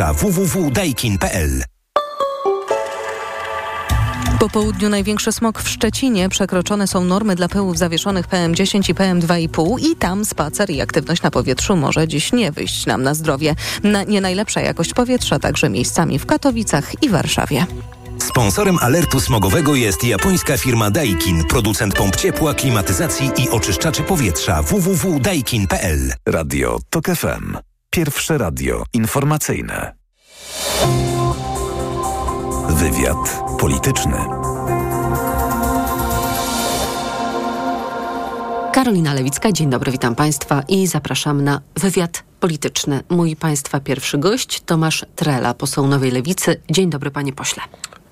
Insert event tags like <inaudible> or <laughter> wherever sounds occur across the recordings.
www.daikin.pl po południu największy smog w Szczecinie. Przekroczone są normy dla pyłów zawieszonych PM10 i PM2,5 i tam spacer i aktywność na powietrzu może dziś nie wyjść nam na zdrowie. Na, nie najlepsza jakość powietrza także miejscami w Katowicach i Warszawie. Sponsorem alertu smogowego jest japońska firma Daikin, producent pomp ciepła, klimatyzacji i oczyszczaczy powietrza www.daikin.pl. Radio TOK FM. Pierwsze radio informacyjne. Wywiad polityczny. Karolina Lewicka, dzień dobry, witam Państwa i zapraszam na wywiad polityczny. Mój Państwa pierwszy gość Tomasz Trela, poseł Nowej Lewicy. Dzień dobry, panie pośle.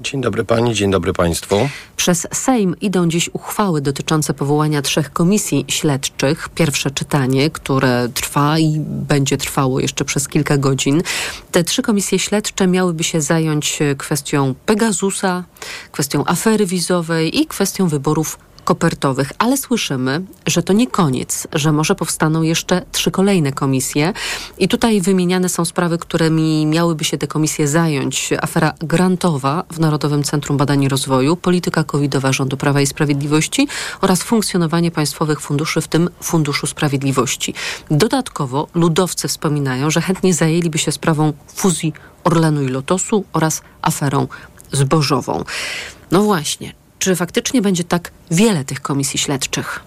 Dzień dobry pani, dzień dobry państwu. Przez Sejm idą dziś uchwały dotyczące powołania trzech komisji śledczych. Pierwsze czytanie, które trwa i będzie trwało jeszcze przez kilka godzin. Te trzy komisje śledcze miałyby się zająć kwestią Pegasusa, kwestią afery wizowej i kwestią wyborów kopertowych, ale słyszymy, że to nie koniec, że może powstaną jeszcze trzy kolejne komisje. I tutaj wymieniane są sprawy, którymi miałyby się te komisje zająć. Afera grantowa w Narodowym Centrum Badań i Rozwoju, polityka covidowa rządu Prawa i Sprawiedliwości oraz funkcjonowanie państwowych funduszy, w tym Funduszu Sprawiedliwości. Dodatkowo ludowcy wspominają, że chętnie zajęliby się sprawą fuzji Orlenu i Lotosu oraz aferą zbożową. No właśnie, czy faktycznie będzie tak wiele tych komisji śledczych?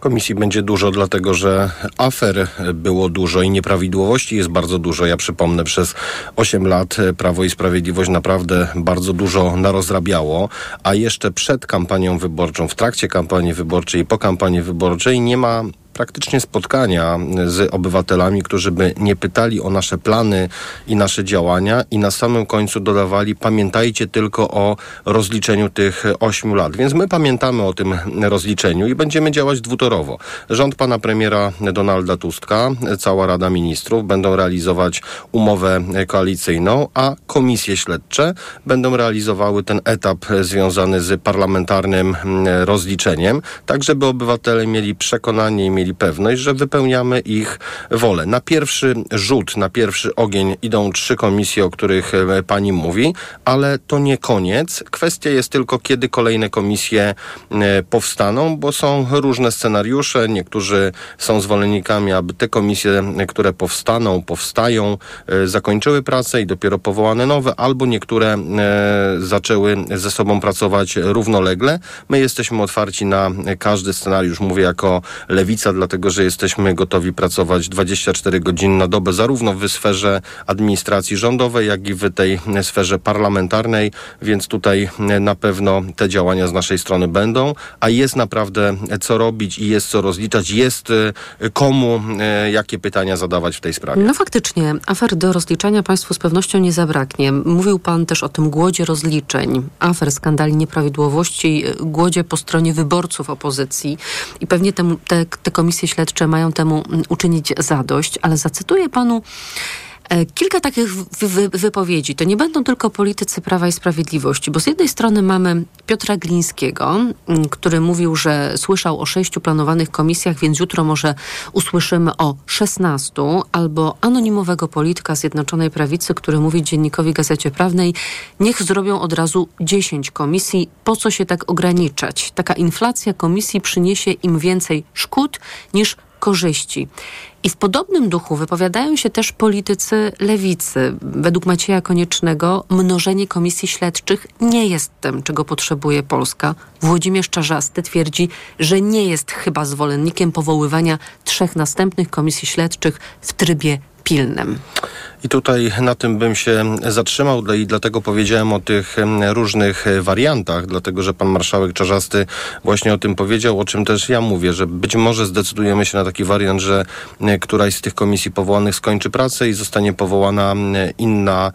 Komisji będzie dużo, dlatego że afer było dużo i nieprawidłowości jest bardzo dużo. Ja przypomnę, przez 8 lat Prawo i Sprawiedliwość naprawdę bardzo dużo narozrabiało, a jeszcze przed kampanią wyborczą, w trakcie kampanii wyborczej i po kampanii wyborczej nie ma praktycznie spotkania z obywatelami, którzy by nie pytali o nasze plany i nasze działania i na samym końcu dodawali pamiętajcie tylko o rozliczeniu tych ośmiu lat. Więc my pamiętamy o tym rozliczeniu i będziemy działać dwutorowo. Rząd pana premiera Donalda Tuska, cała Rada Ministrów będą realizować umowę koalicyjną, a komisje śledcze będą realizowały ten etap związany z parlamentarnym rozliczeniem, tak żeby obywatele mieli przekonanie i mieli mieli pewność, że wypełniamy ich wolę. Na pierwszy rzut, na pierwszy ogień idą trzy komisje, o których e, pani mówi, ale to nie koniec. Kwestia jest tylko, kiedy kolejne komisje e, powstaną, bo są różne scenariusze. Niektórzy są zwolennikami, aby te komisje, które powstaną, powstają, e, zakończyły pracę i dopiero powołane nowe, albo niektóre zaczęły ze sobą pracować równolegle. My jesteśmy otwarci na każdy scenariusz. Mówię jako lewica dlatego że jesteśmy gotowi pracować 24 godziny na dobę, zarówno w sferze administracji rządowej, jak i w tej sferze parlamentarnej, więc tutaj na pewno te działania z naszej strony będą, a jest naprawdę co robić i jest co rozliczać, jest e, komu e, jakie pytania zadawać w tej sprawie. No faktycznie, afer do rozliczania państwu z pewnością nie zabraknie. Mówił pan też o tym głodzie rozliczeń, afer, skandali, nieprawidłowości, e, głodzie po stronie wyborców opozycji i pewnie te, te, te komisje śledcze mają temu mm, uczynić zadość, ale zacytuję panu Kilka takich wypowiedzi. To nie będą tylko politycy Prawa i Sprawiedliwości, bo z jednej strony mamy Piotra Glińskiego, który mówił, że słyszał o sześciu planowanych komisjach, więc jutro może usłyszymy o szesnastu, albo anonimowego polityka Zjednoczonej Prawicy, który mówi dziennikowi Gazecie Prawnej, niech zrobią od razu dziesięć komisji, po co się tak ograniczać? Taka inflacja komisji przyniesie im więcej szkód niż korzyści. I w podobnym duchu wypowiadają się też politycy lewicy. Według Macieja Koniecznego mnożenie komisji śledczych nie jest tym, czego potrzebuje Polska. Włodzimierz Czarzasty twierdzi, że nie jest chyba zwolennikiem powoływania trzech następnych komisji śledczych w trybie pilnym. I tutaj na tym bym się zatrzymał i dlatego powiedziałem o tych różnych wariantach, dlatego że pan marszałek Czarzasty właśnie o tym powiedział, o czym też ja mówię, że być może zdecydujemy się na taki wariant, że któraś z tych komisji powołanych skończy pracę i zostanie powołana inna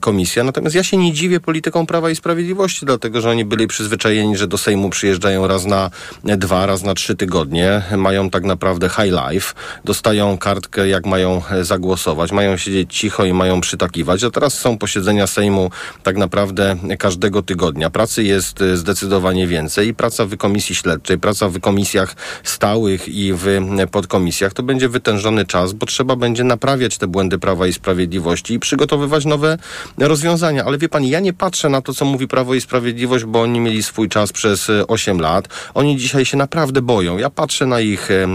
komisja. Natomiast ja się nie dziwię polityką Prawa i Sprawiedliwości, dlatego że oni byli przyzwyczajeni, że do Sejmu przyjeżdżają raz na dwa, raz na trzy tygodnie, mają tak naprawdę high life, dostają kartkę, jak mają zagłosować, mają siedzieć cicho i mają przytakiwać, a teraz są posiedzenia Sejmu tak naprawdę każdego tygodnia. Pracy jest y, zdecydowanie więcej praca w komisji śledczej, praca w komisjach stałych i w podkomisjach to będzie wytężony czas, bo trzeba będzie naprawiać te błędy Prawa i Sprawiedliwości i przygotowywać nowe rozwiązania. Ale wie pani, ja nie patrzę na to, co mówi Prawo i Sprawiedliwość, bo oni mieli swój czas przez 8 y, lat. Oni dzisiaj się naprawdę boją. Ja patrzę na ich e,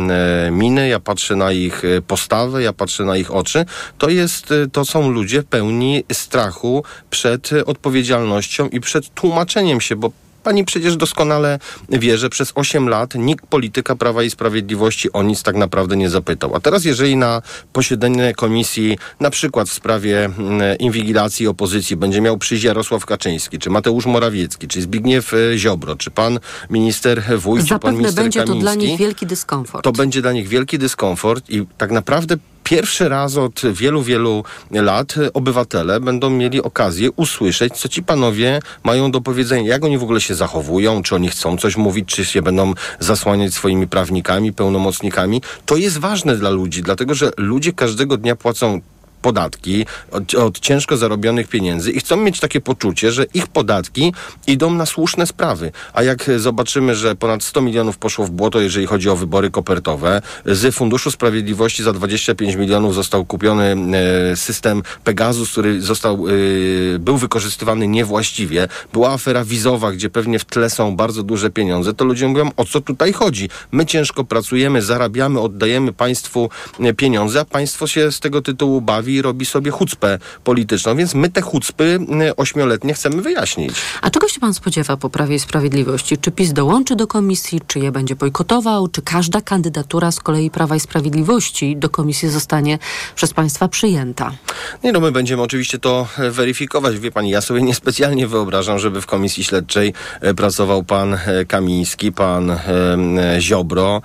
miny, ja patrzę na ich e, postawę, ja patrzę na ich oczy. To jest, to są ludzie pełni strachu przed odpowiedzialnością i przed tłumaczeniem się, bo Pani przecież doskonale wie, że przez 8 lat nikt polityka Prawa i Sprawiedliwości o nic tak naprawdę nie zapytał. A teraz jeżeli na posiedzenie komisji, na przykład w sprawie mm, inwigilacji opozycji będzie miał przyjść Jarosław Kaczyński, czy Mateusz Morawiecki, czy Zbigniew e, Ziobro, czy pan minister Wójt, czy pan minister będzie Kamiński, to dla nich wielki dyskomfort. To będzie dla nich wielki dyskomfort i tak naprawdę pierwszy raz od wielu, wielu lat obywatele będą mieli okazję usłyszeć, co ci panowie mają do powiedzenia, jak oni w ogóle się zachowują, czy oni chcą coś mówić, czy się będą zasłaniać swoimi prawnikami, pełnomocnikami. To jest ważne dla ludzi, dlatego że ludzie każdego dnia płacą podatki od, od, ciężko zarobionych pieniędzy i chcą mieć takie poczucie, że ich podatki idą na słuszne sprawy. A jak zobaczymy, że ponad 100 milionów poszło w błoto, jeżeli chodzi o wybory kopertowe, z Funduszu Sprawiedliwości za 25 milionów został kupiony e, system Pegasus, który został, e, był wykorzystywany niewłaściwie, była afera wizowa, gdzie pewnie w tle są bardzo duże pieniądze, to ludzie mówią, o co tutaj chodzi? My ciężko pracujemy, zarabiamy, oddajemy państwu e, pieniądze, a państwo się z tego tytułu bawi i robi sobie chucpę polityczną, więc my te chucpy ośmioletnie chcemy wyjaśnić. A czego się pan spodziewa po Prawie i Sprawiedliwości? Czy PiS dołączy do komisji, czy je będzie bojkotował, czy każda kandydatura z kolei Prawa i Sprawiedliwości do komisji zostanie przez państwa przyjęta? Nie no, my będziemy oczywiście to weryfikować. Wie pani, ja sobie niespecjalnie wyobrażam, żeby w komisji śledczej pracował pan Kamiński, pan Ziobro,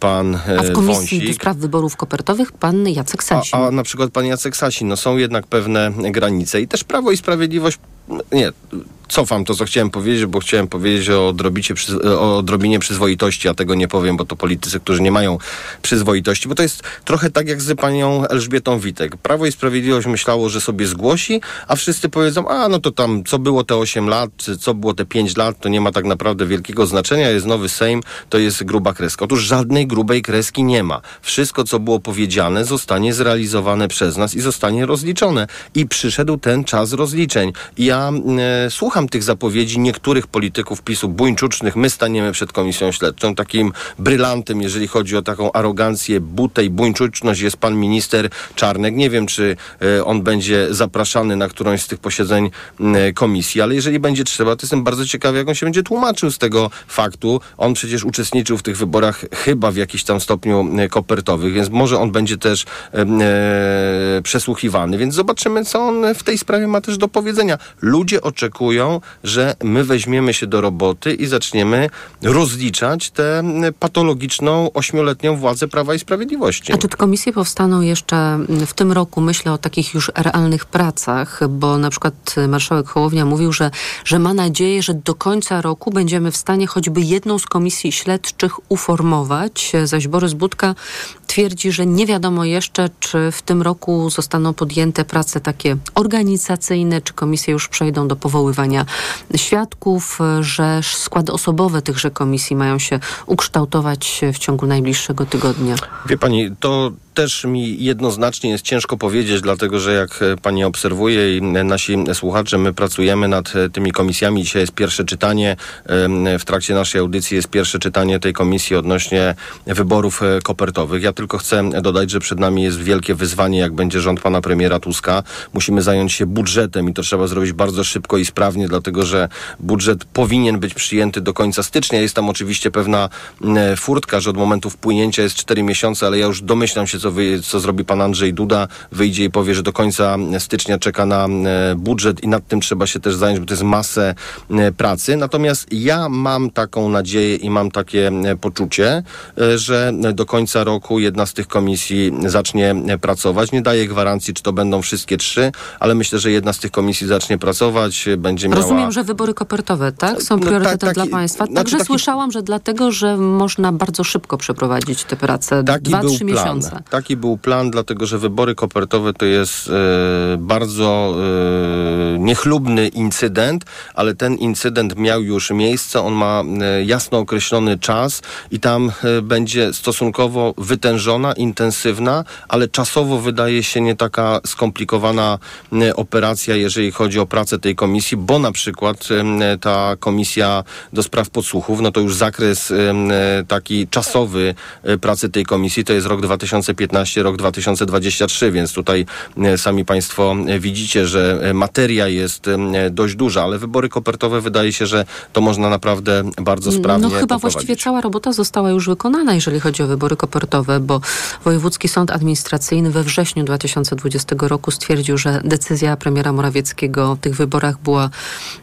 pan A w komisji Wąsik. do spraw wyborów kopertowych pan Jacek Sasin. A, a na przykład pan Jacek Jacek Sasin, no są jednak pewne granice i też Prawo i Sprawiedliwość, nie, cofam to, co chciałem powiedzieć, bo chciałem powiedzieć o, o odrobinie przyzwoitości, a tego nie powiem, bo to politycy, którzy nie mają przyzwoitości, bo to jest trochę tak jak z panią Elżbietą Witek. Prawo i Sprawiedliwość myślało, że sobie zgłosi, a wszyscy powiedzą, a no to tam, co było te 8 lat, czy co było te 5 lat, to nie ma tak naprawdę wielkiego znaczenia, jest nowy Sejm, to jest gruba kreska. Otóż żadnej grubej kreski nie ma. Wszystko, co było powiedziane, zostanie zrealizowane przez nas i zostanie rozliczone. I przyszedł ten czas rozliczeń. Ja e, słucham słucham tych zapowiedzi niektórych polityków PiSu buńczucznych, my staniemy przed komisją śledczą. Takim brylantem, jeżeli chodzi o taką arogancję, butę i buńczuczność jest pan minister Czarnek. Nie wiem, czy e, on będzie zapraszany na którąś z tych posiedzeń komisji, ale jeżeli będzie trzeba, to jestem bardzo ciekawy, jak on się będzie tłumaczył z tego faktu. On przecież uczestniczył w tych wyborach chyba w jakiś tam stopniu kopertowych, więc może on będzie też e, przesłuchiwany, więc zobaczymy, co on w tej sprawie ma też do powiedzenia. Ludzie oczekują że my weźmiemy się do roboty i zaczniemy rozliczać tę patologiczną ośmioletnią władzę Prawa i Sprawiedliwości. A czy te komisje powstaną jeszcze w tym roku? Myślę o takich już realnych pracach, bo na przykład marszałek Hołownia mówił, że, że ma nadzieję, że do końca roku będziemy w stanie choćby jedną z komisji śledczych uformować, zaś Borys Budka twierdzi, że nie wiadomo jeszcze, czy w tym roku zostaną podjęte prace takie organizacyjne, czy komisje już przejdą do powoływania świadków, że składy osobowe tychże komisji mają się ukształtować w ciągu najbliższego tygodnia. Wie pani, to też mi jednoznacznie jest ciężko powiedzieć, dlatego że jak pani obserwuje i nasi słuchacze, my pracujemy nad tymi komisjami. Dzisiaj jest pierwsze czytanie, w trakcie naszej audycji jest pierwsze czytanie tej komisji odnośnie wyborów kopertowych. Ja tylko chcę dodać, że przed nami jest wielkie wyzwanie, jak będzie rząd pana premiera Tuska. Musimy zająć się budżetem i to trzeba zrobić bardzo szybko i sprawnie, dlatego że budżet powinien być przyjęty do końca stycznia. Jest tam oczywiście pewna furtka, że od momentu wpłynięcia jest 4 miesiące, ale ja już domyślam się, co, wy, co zrobi pan Andrzej Duda. Wyjdzie i powie, że do końca stycznia czeka na e, budżet i nad tym trzeba się też zająć, bo to jest masę e, pracy. Natomiast ja mam taką nadzieję i mam takie poczucie, e, że do końca roku jedna z tych komisji zacznie pracować. Nie daję gwarancji, czy to będą wszystkie trzy, ale myślę, że jedna z tych komisji zacznie pracować, będzie miała... Rozumiem, że wybory kopertowe, tak? Są No, priorytetem tak, taki- dla państwa. znaczy Także taki- słyszałam, że dlatego, że można bardzo szybko przeprowadzić te prace. Taki Dwa, trzy plan. miesiące. Taki był plan, dlatego że wybory kopertowe to jest e, bardzo e, niechlubny incydent, ale ten incydent miał już miejsce, on ma e, jasno określony czas i tam będzie stosunkowo wytężona, intensywna, ale czasowo wydaje się nie taka skomplikowana operacja, jeżeli chodzi o pracę tej komisji, bo na przykład ta komisja do spraw podsłuchów, no to już zakres taki czasowy e, pracy tej komisji to jest rok 2015, rok 2023, więc tutaj sami Państwo e, widzicie, że e, materia jest dość duża, ale wybory kopertowe wydaje się, że to można naprawdę bardzo sprawnie No chyba właściwie cała robota została już wykonana, jeżeli chodzi o wybory kopertowe, bo Wojewódzki Sąd Administracyjny we wrześniu 2020 roku stwierdził, że decyzja premiera Morawieckiego w tych wyborach była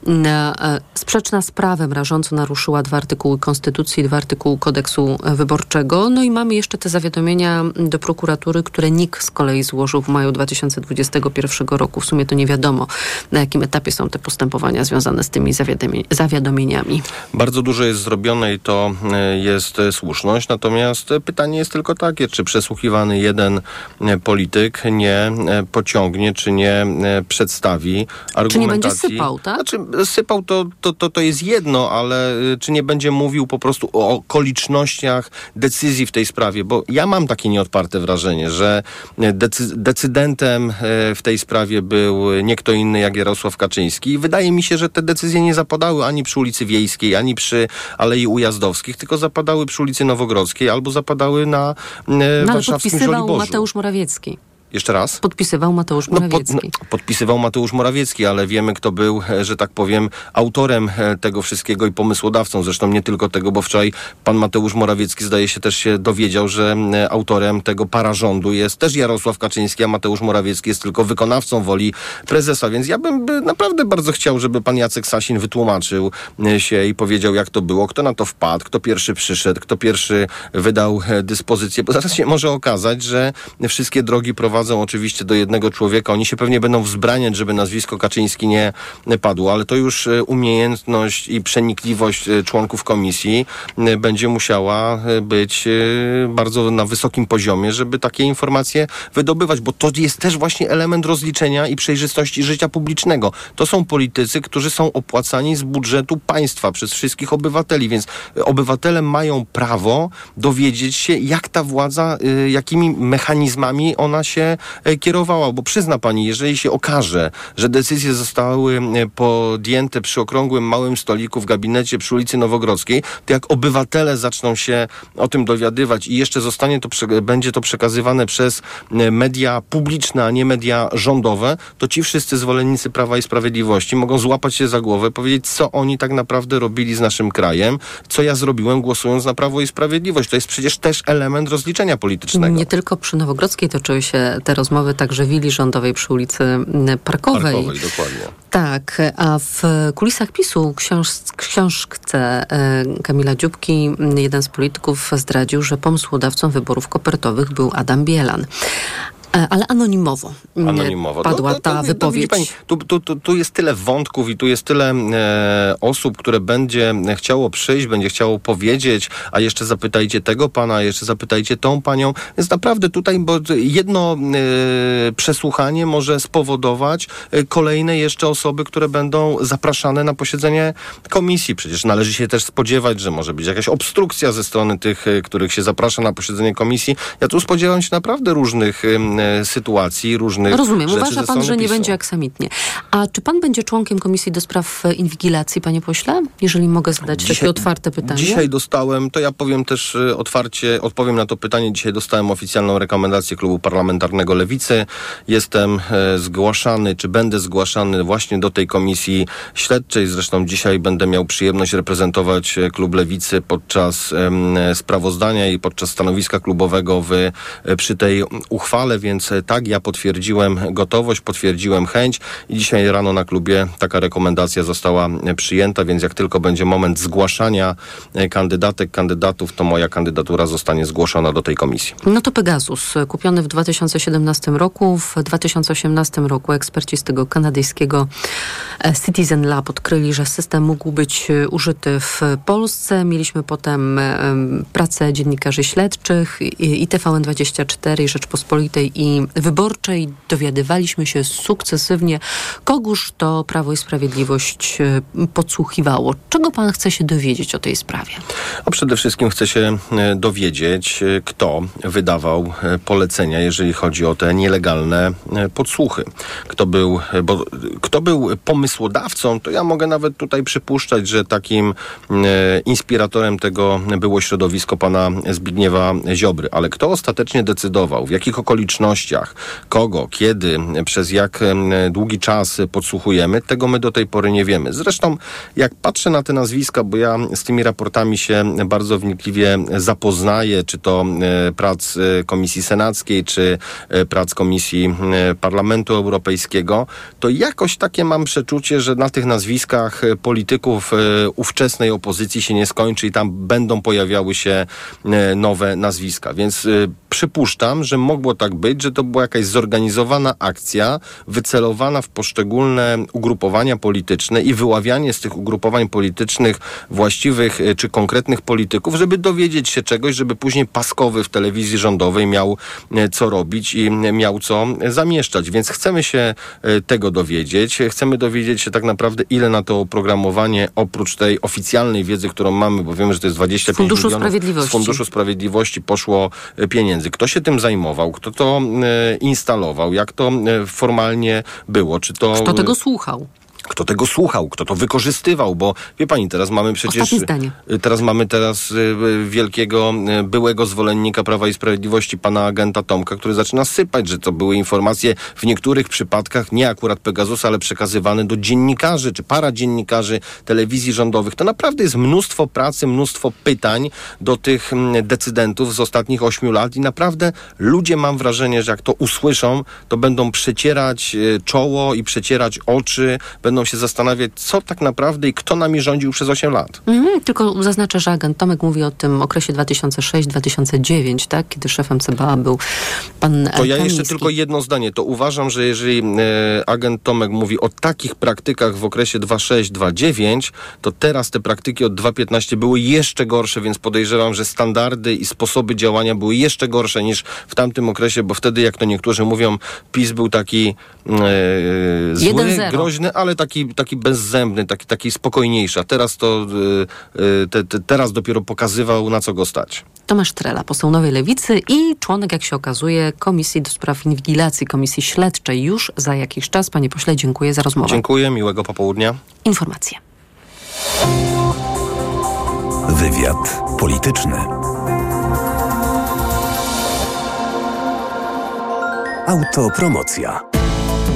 mm, e, sprzeczna z prawem, rażąco naruszyła dwa artykuły Konstytucji, dwa artykuły kodeksu wyborczego. No i mamy jeszcze te zawiadomienia do prokuratury, które NIK z kolei złożył w maju 2021 roku. W sumie to nie wiadomo, na jakim etapie są te postępowania związane z tymi zawiadomi- zawiadomieniami. Bardzo dużo jest zrobione i to e, jest słuszność. Natomiast e, pytanie jest tylko czy przesłuchiwany jeden e, polityk nie e, pociągnie, czy nie e, przedstawi argumentacji. Czy nie będzie sypał, tak? Znaczy, sypał to, to, to, to jest jedno, ale czy nie będzie mówił po prostu o okolicznościach decyzji w tej sprawie? Bo ja mam takie nieodparte wrażenie, że decy- decydentem w tej sprawie był nie kto inny jak Jarosław Kaczyński. I wydaje mi się, że te decyzje nie zapadały ani przy ulicy Wiejskiej, ani przy Alei Ujazdowskich, tylko zapadały przy ulicy Nowogrodzkiej albo zapadały na No, ale warszawskim podpisywał Żoliborzu. Mateusz Morawiecki. Jeszcze raz? Podpisywał Mateusz No, pod, Morawiecki. no, podpisywał Mateusz Morawiecki, ale wiemy, kto był, e, że tak powiem, autorem e, tego wszystkiego i pomysłodawcą. Zresztą nie tylko tego, bo wczoraj pan Mateusz Morawiecki zdaje się też się dowiedział, że e, autorem tego pararządu jest też Jarosław Kaczyński, a Mateusz Morawiecki jest tylko wykonawcą woli prezesa. Więc ja bym by naprawdę bardzo chciał, żeby pan Jacek Sasin wytłumaczył się i powiedział, jak to było, kto na to wpadł, kto pierwszy przyszedł, kto pierwszy wydał dyspozycję, bo zaraz się może okazać, że wszystkie drogi prowadzą oczywiście do jednego człowieka. Oni się pewnie będą wzbraniać, żeby nazwisko Kaczyński nie padło, ale to już e, umiejętność i przenikliwość e, członków komisji e, będzie musiała być bardzo na wysokim poziomie, żeby takie informacje wydobywać, bo to jest też właśnie element rozliczenia i przejrzystości życia publicznego. To są politycy, którzy są opłacani z budżetu państwa przez wszystkich obywateli, więc obywatele mają prawo dowiedzieć się, jak ta władza, jakimi mechanizmami ona się e, kierowała, bo przyzna pani, jeżeli się okaże, że decyzje zostały e, podjęte przy okrągłym małym stoliku w gabinecie przy ulicy Nowogrodzkiej, to jak obywatele zaczną się o tym dowiadywać i jeszcze zostanie to, będzie to przekazywane przez e, media publiczne, a nie media rządowe, to ci wszyscy zwolennicy Prawa i Sprawiedliwości mogą złapać się za głowę, powiedzieć, co oni tak naprawdę robili z naszym krajem, co ja zrobiłem głosując na Prawo i Sprawiedliwość. To jest przecież też element rozliczenia politycznego. Nie tylko przy Nowogrodzkiej toczyły się te rozmowy, także w willi rządowej przy ulicy Parkowej. Parkowej, dokładnie. Tak, a w kulisach PiSu książ książce e, Kamila Dziubki jeden z polityków zdradził, że pomysłodawcą wyborów kopertowych był Adam Bielan. E, Ale anonimowo, Anonimowo. padła To- to- ta to- to wypowiedź. Pani, tu, tu, tu, jest tyle wątków i tu jest tyle e, osób, które będzie chciało przyjść, będzie chciało powiedzieć, a jeszcze zapytajcie tego pana, jeszcze zapytajcie tą panią. Więc naprawdę tutaj, bo jedno e, przesłuchanie może spowodować e, kolejne jeszcze osoby, które będą zapraszane na posiedzenie komisji. Przecież należy się też spodziewać, że może być jakaś obstrukcja ze strony tych, e, których się zaprasza na posiedzenie komisji. Ja tu spodziewam się naprawdę różnych e, sytuacji, różnych Rozumiem. rzeczy Uważa pan, że nie PiSu. będzie aksamitnie. A czy pan będzie członkiem Komisji do Spraw e, Inwigilacji, panie pośle? Jeżeli mogę zadać takie otwarte pytanie. Dzisiaj dostałem, to ja powiem też y, otwarcie, odpowiem na to pytanie. Dzisiaj dostałem oficjalną rekomendację Klubu Parlamentarnego Lewicy. Jestem e, zgłaszany, czy będę zgłaszany właśnie do tej komisji śledczej. Zresztą dzisiaj będę miał przyjemność reprezentować e, Klub Lewicy podczas sprawozdania i podczas stanowiska klubowego w, e, przy tej uchwale, więc więc tak, ja potwierdziłem gotowość, potwierdziłem chęć i dzisiaj rano na klubie taka rekomendacja została przyjęta, więc jak tylko będzie moment zgłaszania kandydatek, kandydatów, to moja kandydatura zostanie zgłoszona do tej komisji. No to Pegasus, kupiony w 2017 roku. W 2018 roku eksperci z tego kanadyjskiego e, Citizen Lab odkryli, że system mógł być e, użyty w Polsce. Mieliśmy potem e, pracę dziennikarzy śledczych i TVN24 i Rzeczpospolitej i Wyborczej. Dowiadywaliśmy się sukcesywnie, kogóż to Prawo i Sprawiedliwość podsłuchiwało. Czego pan chce się dowiedzieć o tej sprawie? A przede wszystkim chcę się dowiedzieć, kto wydawał polecenia, jeżeli chodzi o te nielegalne podsłuchy. Kto był, bo kto był pomysłodawcą, to ja mogę nawet tutaj przypuszczać, że takim inspiratorem tego było środowisko pana Zbigniewa Ziobry. Ale kto ostatecznie decydował, w jakich okolicznościach, kogo, kiedy, przez jak długi czas podsłuchujemy, tego my do tej pory nie wiemy. Zresztą, jak patrzę na te nazwiska, bo ja z tymi raportami się bardzo wnikliwie zapoznaję, czy to prac Komisji Senackiej, czy prac Komisji Parlamentu Europejskiego, to jakoś takie mam przeczucie, że na tych nazwiskach polityków ówczesnej opozycji się nie skończy i tam będą pojawiały się nowe nazwiska. Więc przypuszczam, że mogło tak być, że to była jakaś zorganizowana akcja wycelowana w poszczególne ugrupowania polityczne i wyławianie z tych ugrupowań politycznych właściwych czy konkretnych polityków, żeby dowiedzieć się czegoś, żeby później Paskowy w telewizji rządowej miał co robić i miał co zamieszczać. Więc chcemy się tego dowiedzieć. Chcemy dowiedzieć się tak naprawdę, ile na to oprogramowanie, oprócz tej oficjalnej wiedzy, którą mamy, bo wiemy, że to jest 25 Funduszu milionów Sprawiedliwości. z Funduszu Sprawiedliwości poszło pieniędzy. Kto się tym zajmował? Kto to instalował? Jak to e, formalnie było? Czy to... Kto tego słuchał? Kto tego słuchał, kto to wykorzystywał, bo wie pani, teraz mamy przecież... Ostatnie zdanie. Teraz mamy teraz y, wielkiego, y, byłego zwolennika Prawa i Sprawiedliwości, pana agenta Tomka, który zaczyna sypać, że to były informacje w niektórych przypadkach, nie akurat Pegasusa, ale przekazywane do dziennikarzy, czy paradziennikarzy telewizji rządowych. To naprawdę jest mnóstwo pracy, mnóstwo pytań do tych mm, decydentów z ostatnich ośmiu lat i naprawdę ludzie, mam wrażenie, że jak to usłyszą, to będą przecierać y, czoło i przecierać oczy, będą się zastanawiać, co tak naprawdę i kto nami rządził przez 8 lat. Mhm, tylko zaznaczę, że agent Tomek mówi o tym okresie 2006-2009, tak? kiedy szefem CBA był pan To ja jeszcze tylko jedno zdanie. To uważam, że jeżeli e, agent Tomek mówi o takich praktykach w okresie 2.6-2.9, to teraz te praktyki od 2.15 były jeszcze gorsze, więc podejrzewam, że standardy i sposoby działania były jeszcze gorsze niż w tamtym okresie, bo wtedy, jak to niektórzy mówią, PiS był taki e, zły, 1-0. groźny, ale taki, taki bezzębny, taki, taki spokojniejszy. A teraz to e, e, te, te, teraz dopiero pokazywał, na co go stać. Tomasz Trela, poseł Nowej Lewicy i członek, jak się okazuje, Komisji do Spraw Inwigilacji, Komisji Śledczej już za jakiś czas. Panie pośle, dziękuję za rozmowę. Dziękuję, miłego popołudnia. Informacje. Wywiad polityczny. Autopromocja.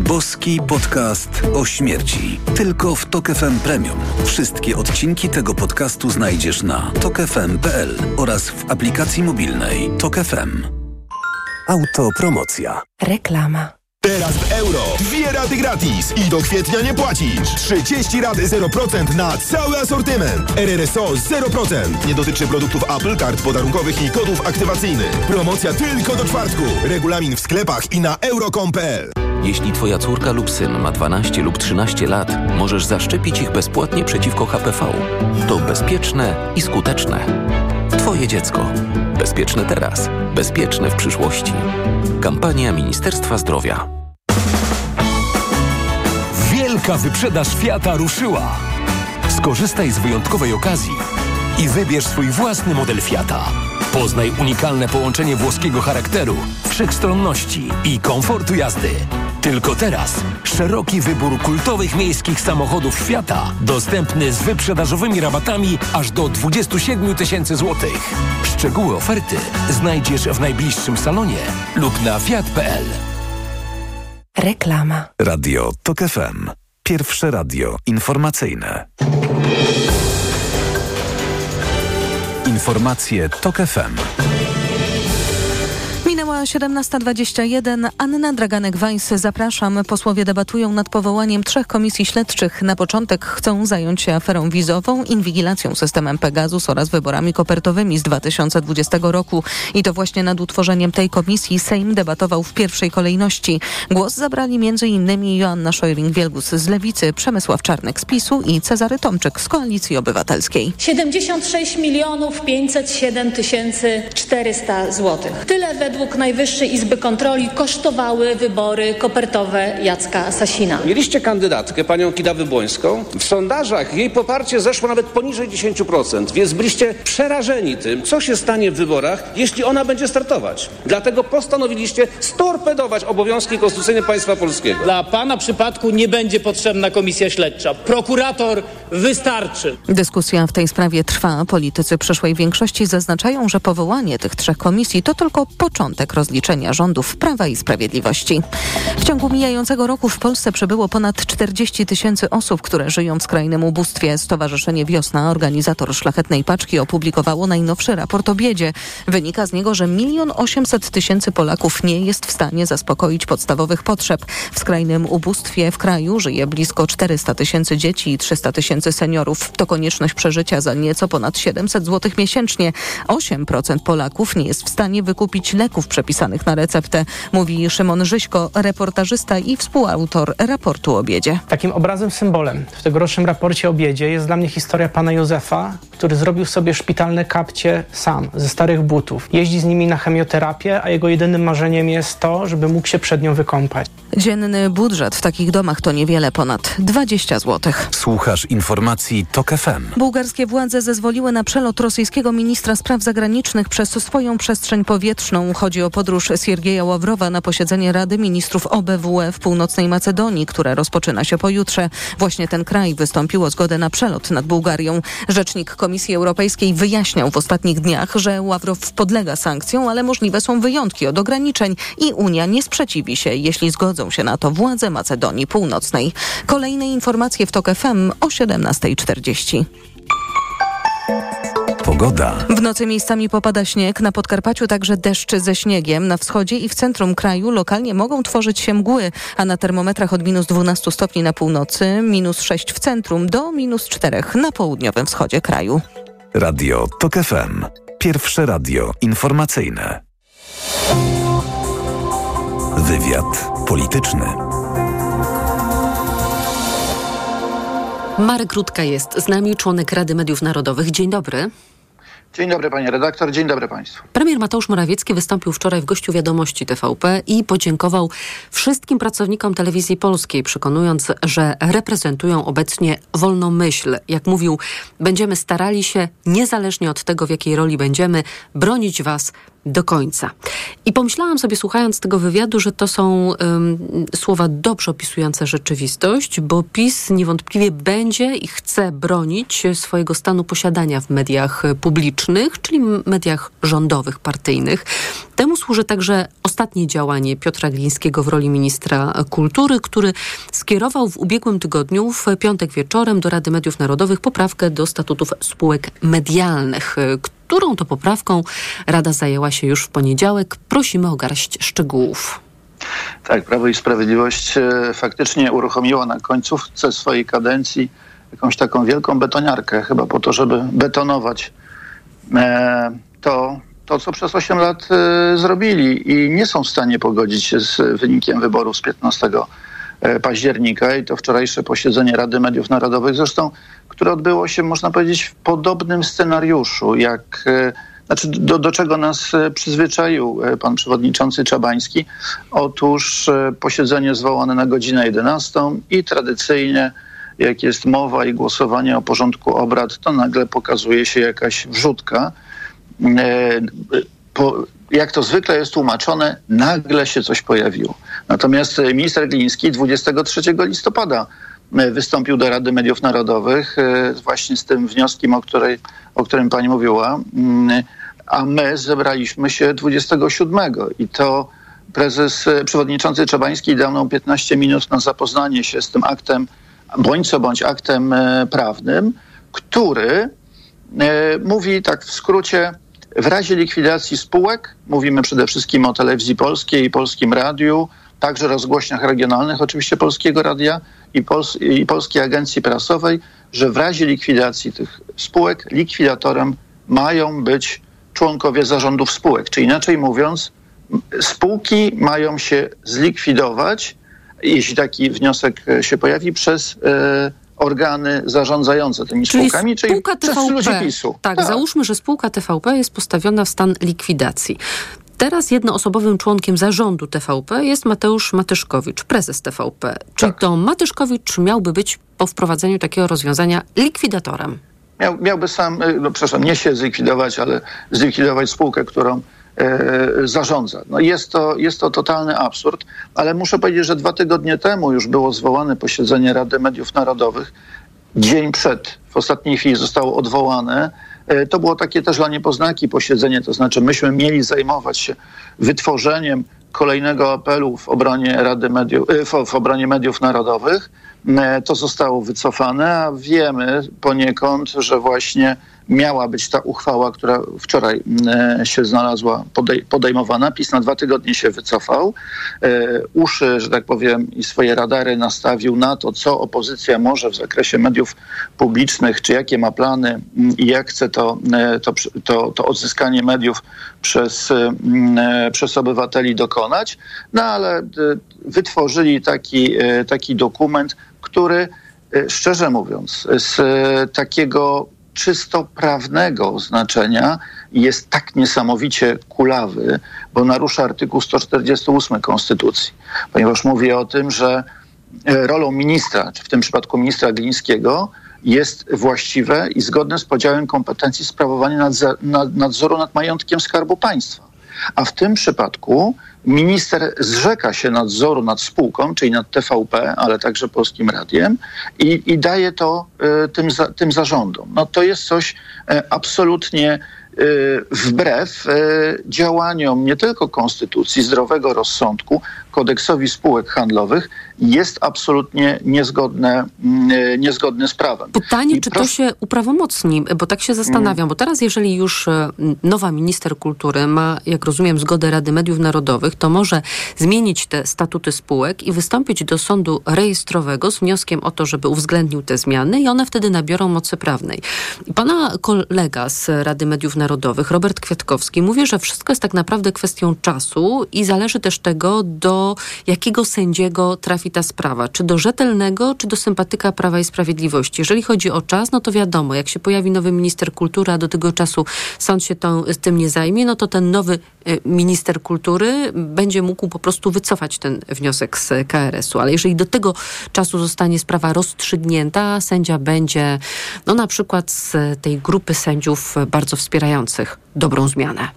Boski podcast o śmierci. Tylko w Tok FM Premium. Wszystkie odcinki tego podcastu znajdziesz na tokefm.pl oraz w aplikacji mobilnej Tok FM. Autopromocja. Reklama. Teraz w euro. Dwie raty gratis i do kwietnia nie płacisz. 30 rat 0% na cały asortyment. RRSO 0%. Nie dotyczy produktów Apple, kart podarunkowych i kodów aktywacyjnych. Promocja tylko do czwartku. Regulamin w sklepach i na euro.com.pl. Jeśli twoja córka lub syn ma 12 lub 13 lat, możesz zaszczepić ich bezpłatnie przeciwko HPV. To bezpieczne i skuteczne. Twoje dziecko. Bezpieczne teraz. Bezpieczne w przyszłości. Kampania Ministerstwa Zdrowia. Wielka wyprzedaż Fiata ruszyła. Skorzystaj z wyjątkowej okazji i wybierz swój własny model Fiata. Poznaj unikalne połączenie włoskiego charakteru, wszechstronności i komfortu jazdy. Tylko teraz szeroki wybór kultowych miejskich samochodów świata, dostępny z wyprzedażowymi rabatami aż do 27 tysięcy złotych. Szczegóły oferty znajdziesz w najbliższym salonie lub na fiat.pl. Reklama. Radio TOK FM. Pierwsze radio informacyjne. Informacje TOK FM. Minęła 17.21. Anna Draganek-Weiss. Zapraszam. Posłowie debatują nad powołaniem trzech komisji śledczych. Na początek chcą zająć się aferą wizową, inwigilacją systemem Pegasus oraz wyborami kopertowymi z 2020 roku. I to właśnie nad utworzeniem tej komisji Sejm debatował w pierwszej kolejności. Głos zabrali m.in. Joanna Szojring-Wielgus z Lewicy, Przemysław Czarnek z PiSu i Cezary Tomczyk z Koalicji Obywatelskiej. 76 milionów 507 tysięcy 400 złotych. Tyle według Najwyższej Izby Kontroli kosztowały wybory kopertowe Jacka Sasina. Mieliście kandydatkę, panią Kidawę Błońską. W sondażach jej poparcie zeszło nawet poniżej 10%, więc byliście przerażeni tym, co się stanie w wyborach, jeśli ona będzie startować. Dlatego postanowiliście storpedować obowiązki konstytucyjne państwa polskiego. Dla pana przypadku nie będzie potrzebna komisja śledcza. Prokurator wystarczy. Dyskusja w tej sprawie trwa. Politycy przyszłej większości zaznaczają, że powołanie tych trzech komisji to tylko początek rozliczenia rządów Prawa i Sprawiedliwości. W ciągu mijającego roku w Polsce przybyło ponad 40 tysięcy osób, które żyją w skrajnym ubóstwie. Stowarzyszenie Wiosna, organizator Szlachetnej Paczki, opublikowało najnowszy raport o biedzie. Wynika z niego, że milion osiemset tysięcy Polaków nie jest w stanie zaspokoić podstawowych potrzeb. W skrajnym ubóstwie w kraju żyje blisko 400 tysięcy dzieci i 300 tysięcy seniorów. To konieczność przeżycia za nieco ponad 700 zł miesięcznie. 8% Polaków nie jest w stanie wykupić leków przepisanych na receptę, mówi Szymon Żyśko, reportażysta i współautor raportu o. Takim obrazem, symbolem w tegorocznym raporcie o jest dla mnie historia pana Józefa, który zrobił sobie szpitalne kapcie sam, ze starych butów. Jeździ z nimi na chemioterapię, a jego jedynym marzeniem jest to, żeby mógł się przed nią wykąpać. Dzienny budżet w takich domach to niewiele ponad 20 zł. Słuchasz informacji TOK FM. Bułgarskie władze zezwoliły na przelot rosyjskiego ministra spraw zagranicznych przez swoją przestrzeń powietrzną. Chodzi o podróż Siergieja Ławrowa na posiedzenie Rady Ministrów OBWE w północnej Macedonii, które rozpoczyna się pojutrze. Właśnie ten kraj wystąpił o zgodę na przelot nad Bułgarią. Rzecznik Komisji Europejskiej wyjaśniał w ostatnich dniach, że Ławrow podlega sankcjom, ale możliwe są wyjątki od ograniczeń i Unia nie sprzeciwi się, jeśli zgodzą się na to władze Macedonii Północnej. Kolejne informacje w TOK FM o 17.40. Pogoda. W nocy miejscami popada śnieg, na Podkarpaciu także deszcz ze śniegiem. Na wschodzie i w centrum kraju lokalnie mogą tworzyć się mgły, a na termometrach od minus 12 stopni na północy, minus 6 w centrum do minus 4 na południowym wschodzie kraju. Radio TOK FM. Pierwsze radio informacyjne. Wywiad polityczny. Marek Rutka jest z nami, członek Rady Mediów Narodowych. Dzień dobry. Dzień dobry panie redaktor, dzień dobry państwu. Premier Mateusz Morawiecki wystąpił wczoraj w gościu Wiadomości TVP i podziękował wszystkim pracownikom telewizji polskiej, przekonując, że reprezentują obecnie wolną myśl. Jak mówił, będziemy starali się, niezależnie od tego, w jakiej roli będziemy, bronić was do końca. I pomyślałam sobie, słuchając tego wywiadu, że to są słowa dobrze opisujące rzeczywistość, bo PiS niewątpliwie będzie i chce bronić swojego stanu posiadania w mediach publicznych, czyli mediach rządowych, partyjnych. Temu służy także ostatnie działanie Piotra Glińskiego w roli ministra kultury, który skierował w ubiegłym tygodniu w piątek wieczorem do Rady Mediów Narodowych poprawkę do statutów spółek medialnych, którą to poprawką Rada zajęła się już w poniedziałek. Prosimy o garść szczegółów. Tak, Prawo i Sprawiedliwość e, faktycznie uruchomiło na końcówce swojej kadencji jakąś taką wielką betoniarkę, chyba po to, żeby betonować e, to, to co przez 8 lat e, zrobili i nie są w stanie pogodzić się z wynikiem wyborów z 15 października i to wczorajsze posiedzenie Rady Mediów Narodowych, zresztą, które odbyło się, można powiedzieć, w podobnym scenariuszu, jak znaczy do, do czego nas przyzwyczaił pan przewodniczący Czabański. Otóż posiedzenie zwołane na godzinę 11 i tradycyjnie jak jest mowa i głosowanie o porządku obrad, to nagle pokazuje się jakaś wrzutka. Po, jak to zwykle jest tłumaczone, nagle się coś pojawiło. Natomiast minister Gliński 23 listopada wystąpił do Rady Mediów Narodowych właśnie z tym wnioskiem, o, której, o którym pani mówiła, mm, a my zebraliśmy się 27 i to prezes, przewodniczący Czabański dał nam 15 minut na zapoznanie się z tym aktem, bądź co bądź aktem prawnym, który mówi tak w skrócie, w razie likwidacji spółek, mówimy przede wszystkim o telewizji polskiej i polskim radiu, także rozgłośniach regionalnych, oczywiście Polskiego Radia i, Pols i Polskiej Agencji Prasowej, że w razie likwidacji tych spółek likwidatorem mają być członkowie zarządów spółek. Czy inaczej mówiąc, spółki mają się zlikwidować, jeśli taki wniosek się pojawi, przez e, organy zarządzające tymi czyli spółkami, czyli spółka TVP. Tak, tak, załóżmy, że spółka TVP jest postawiona w stan likwidacji. Teraz jednoosobowym członkiem zarządu TVP jest Mateusz Matyszkowicz, prezes TVP. Czyli Tak. to Matyszkowicz miałby być po wprowadzeniu takiego rozwiązania likwidatorem. Miał, miałby sam, e, no przepraszam, nie się zlikwidować, ale zlikwidować spółkę, którą zarządza. No jest, to, jest to totalny absurd, ale muszę powiedzieć, że dwa tygodnie temu już było zwołane posiedzenie Rady Mediów Narodowych. Dzień przed, w ostatniej chwili zostało odwołane. E, To było takie też dla niepoznaki posiedzenie, to znaczy myśmy mieli zajmować się wytworzeniem kolejnego apelu w obronie Rady Mediów, e, w, obronie mediów narodowych. E, To zostało wycofane, a wiemy poniekąd, że właśnie miała być ta uchwała, która wczoraj e, się znalazła podej- podejmowana. PiS na dwa tygodnie się wycofał. E, Uszy, że tak powiem, i swoje radary nastawił na to, co opozycja może w zakresie mediów publicznych, czy jakie ma plany mm, i jak chce to, e, to, to, to odzyskanie mediów przez, mm, przez obywateli dokonać. No ale wytworzyli taki, taki dokument, który szczerze mówiąc, z takiego czysto prawnego znaczenia jest tak niesamowicie kulawy, bo narusza artykuł 148 Konstytucji, ponieważ mówi o tym, że e, rolą ministra, czy w tym przypadku ministra Glińskiego, jest właściwe i zgodne z podziałem kompetencji sprawowanie nadzoru nad majątkiem Skarbu Państwa. A w tym przypadku minister zrzeka się nadzoru nad spółką, czyli nad TVP, ale także Polskim Radiem i, i daje to e, tym, za, tym zarządom. No to jest coś e, absolutnie e, wbrew działaniom nie tylko konstytucji, zdrowego rozsądku, kodeksowi spółek handlowych, jest absolutnie niezgodne, mm, niezgodne z prawem. Pytanie, I czy to proszę- się uprawomocni, bo tak się zastanawiam, bo teraz jeżeli już nowa minister kultury ma, jak rozumiem, zgodę Rady Mediów Narodowych, to może zmienić te statuty spółek i wystąpić do sądu rejestrowego z wnioskiem o to, żeby uwzględnił te zmiany i one wtedy nabiorą mocy prawnej. Pana kolega z Rady Mediów Narodowych, Robert Kwiatkowski, mówi, że wszystko jest tak naprawdę kwestią czasu i zależy też tego, do jakiego sędziego trafi ta sprawa. Czy do rzetelnego, czy do sympatyka Prawa i Sprawiedliwości. Jeżeli chodzi o czas, no to wiadomo, jak się pojawi nowy minister kultury, a do tego czasu sąd się tą, tym nie zajmie, no to ten nowy y, minister kultury będzie mógł po prostu wycofać ten wniosek z KRS-u. Ale jeżeli do tego czasu zostanie sprawa rozstrzygnięta, sędzia będzie, no na przykład z tej grupy sędziów bardzo wspierających dobrą zmianę.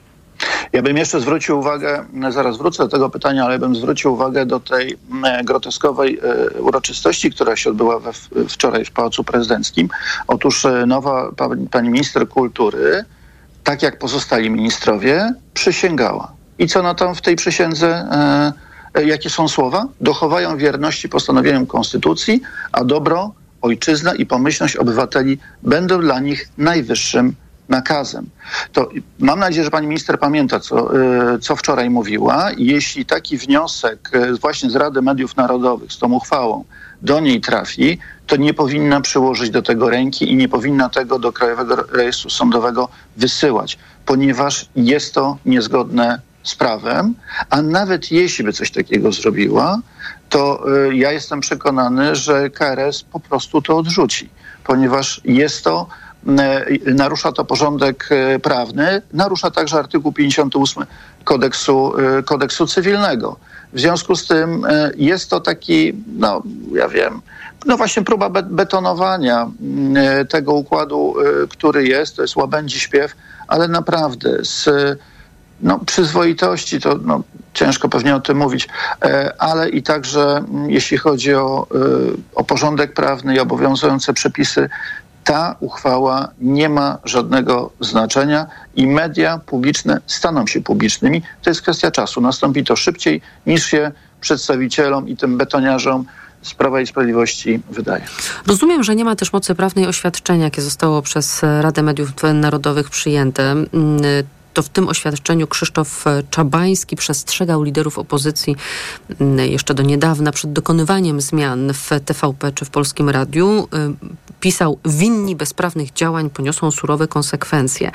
Ja bym jeszcze zwrócił uwagę, zaraz wrócę do tego pytania, ale bym zwrócił uwagę do tej mm, groteskowej e, uroczystości, która się odbyła we, wczoraj w Pałacu Prezydenckim. Otóż e, nowa pani, pani minister kultury, tak jak pozostali ministrowie, przysięgała. I co na tam w tej przysiędze, e, e, jakie są słowa? Dochowają wierności postanowieniom Konstytucji, a dobro, ojczyzna i pomyślność obywateli będą dla nich najwyższym nakazem. To mam nadzieję, że pani minister pamięta, co, y, co wczoraj mówiła. Jeśli taki wniosek y, właśnie z Rady Mediów Narodowych z tą uchwałą do niej trafi, to nie powinna przyłożyć do tego ręki i nie powinna tego do Krajowego Rejestru Sądowego wysyłać, ponieważ jest to niezgodne z prawem, a nawet jeśli by coś takiego zrobiła, to y, ja jestem przekonany, że KRS po prostu to odrzuci, ponieważ jest to e, narusza to porządek e, prawny, narusza także artykuł 58 kodeksu, kodeksu cywilnego. W związku z tym jest to taki, no ja wiem, no właśnie próba be- betonowania tego układu, który jest, to jest łabędzi śpiew, ale naprawdę z no, przyzwoitości, to no, ciężko pewnie o tym mówić, e, ale i także mm, jeśli chodzi o, e, o porządek prawny i obowiązujące przepisy, ta uchwała nie ma żadnego znaczenia i media publiczne staną się publicznymi. To jest kwestia czasu. Nastąpi to szybciej niż się przedstawicielom i tym betoniarzom z Prawa i Sprawiedliwości wydaje. Rozumiem, że nie ma też mocy prawnej oświadczenia, jakie zostało przez Radę Mediów Narodowych przyjęte. To w tym oświadczeniu Krzysztof Czabański przestrzegał liderów opozycji mm, jeszcze do niedawna przed dokonywaniem zmian w TVP czy w Polskim Radiu. Y, pisał, winni bezprawnych działań poniosą surowe konsekwencje.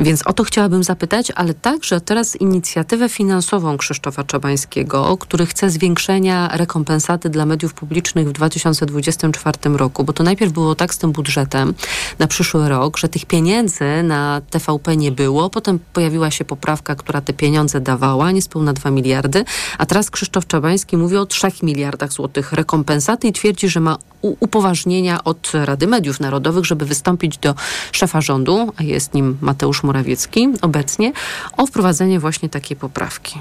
Więc o to chciałabym zapytać, ale także teraz inicjatywę finansową Krzysztofa Czabańskiego, który chce zwiększenia rekompensaty dla mediów publicznych w 2024 roku, bo to najpierw było tak z tym budżetem na przyszły rok, że tych pieniędzy na TVP nie było, potem pojawiła się poprawka, która te pieniądze dawała, niespełna 2 miliardy, a teraz Krzysztof Czabański mówi o 3 miliardach złotych rekompensaty i twierdzi, że ma upoważnienia od Rady Mediów Narodowych, żeby wystąpić do szefa rządu, a jest nim Mateusz Morawiecki obecnie, o wprowadzenie właśnie takiej poprawki.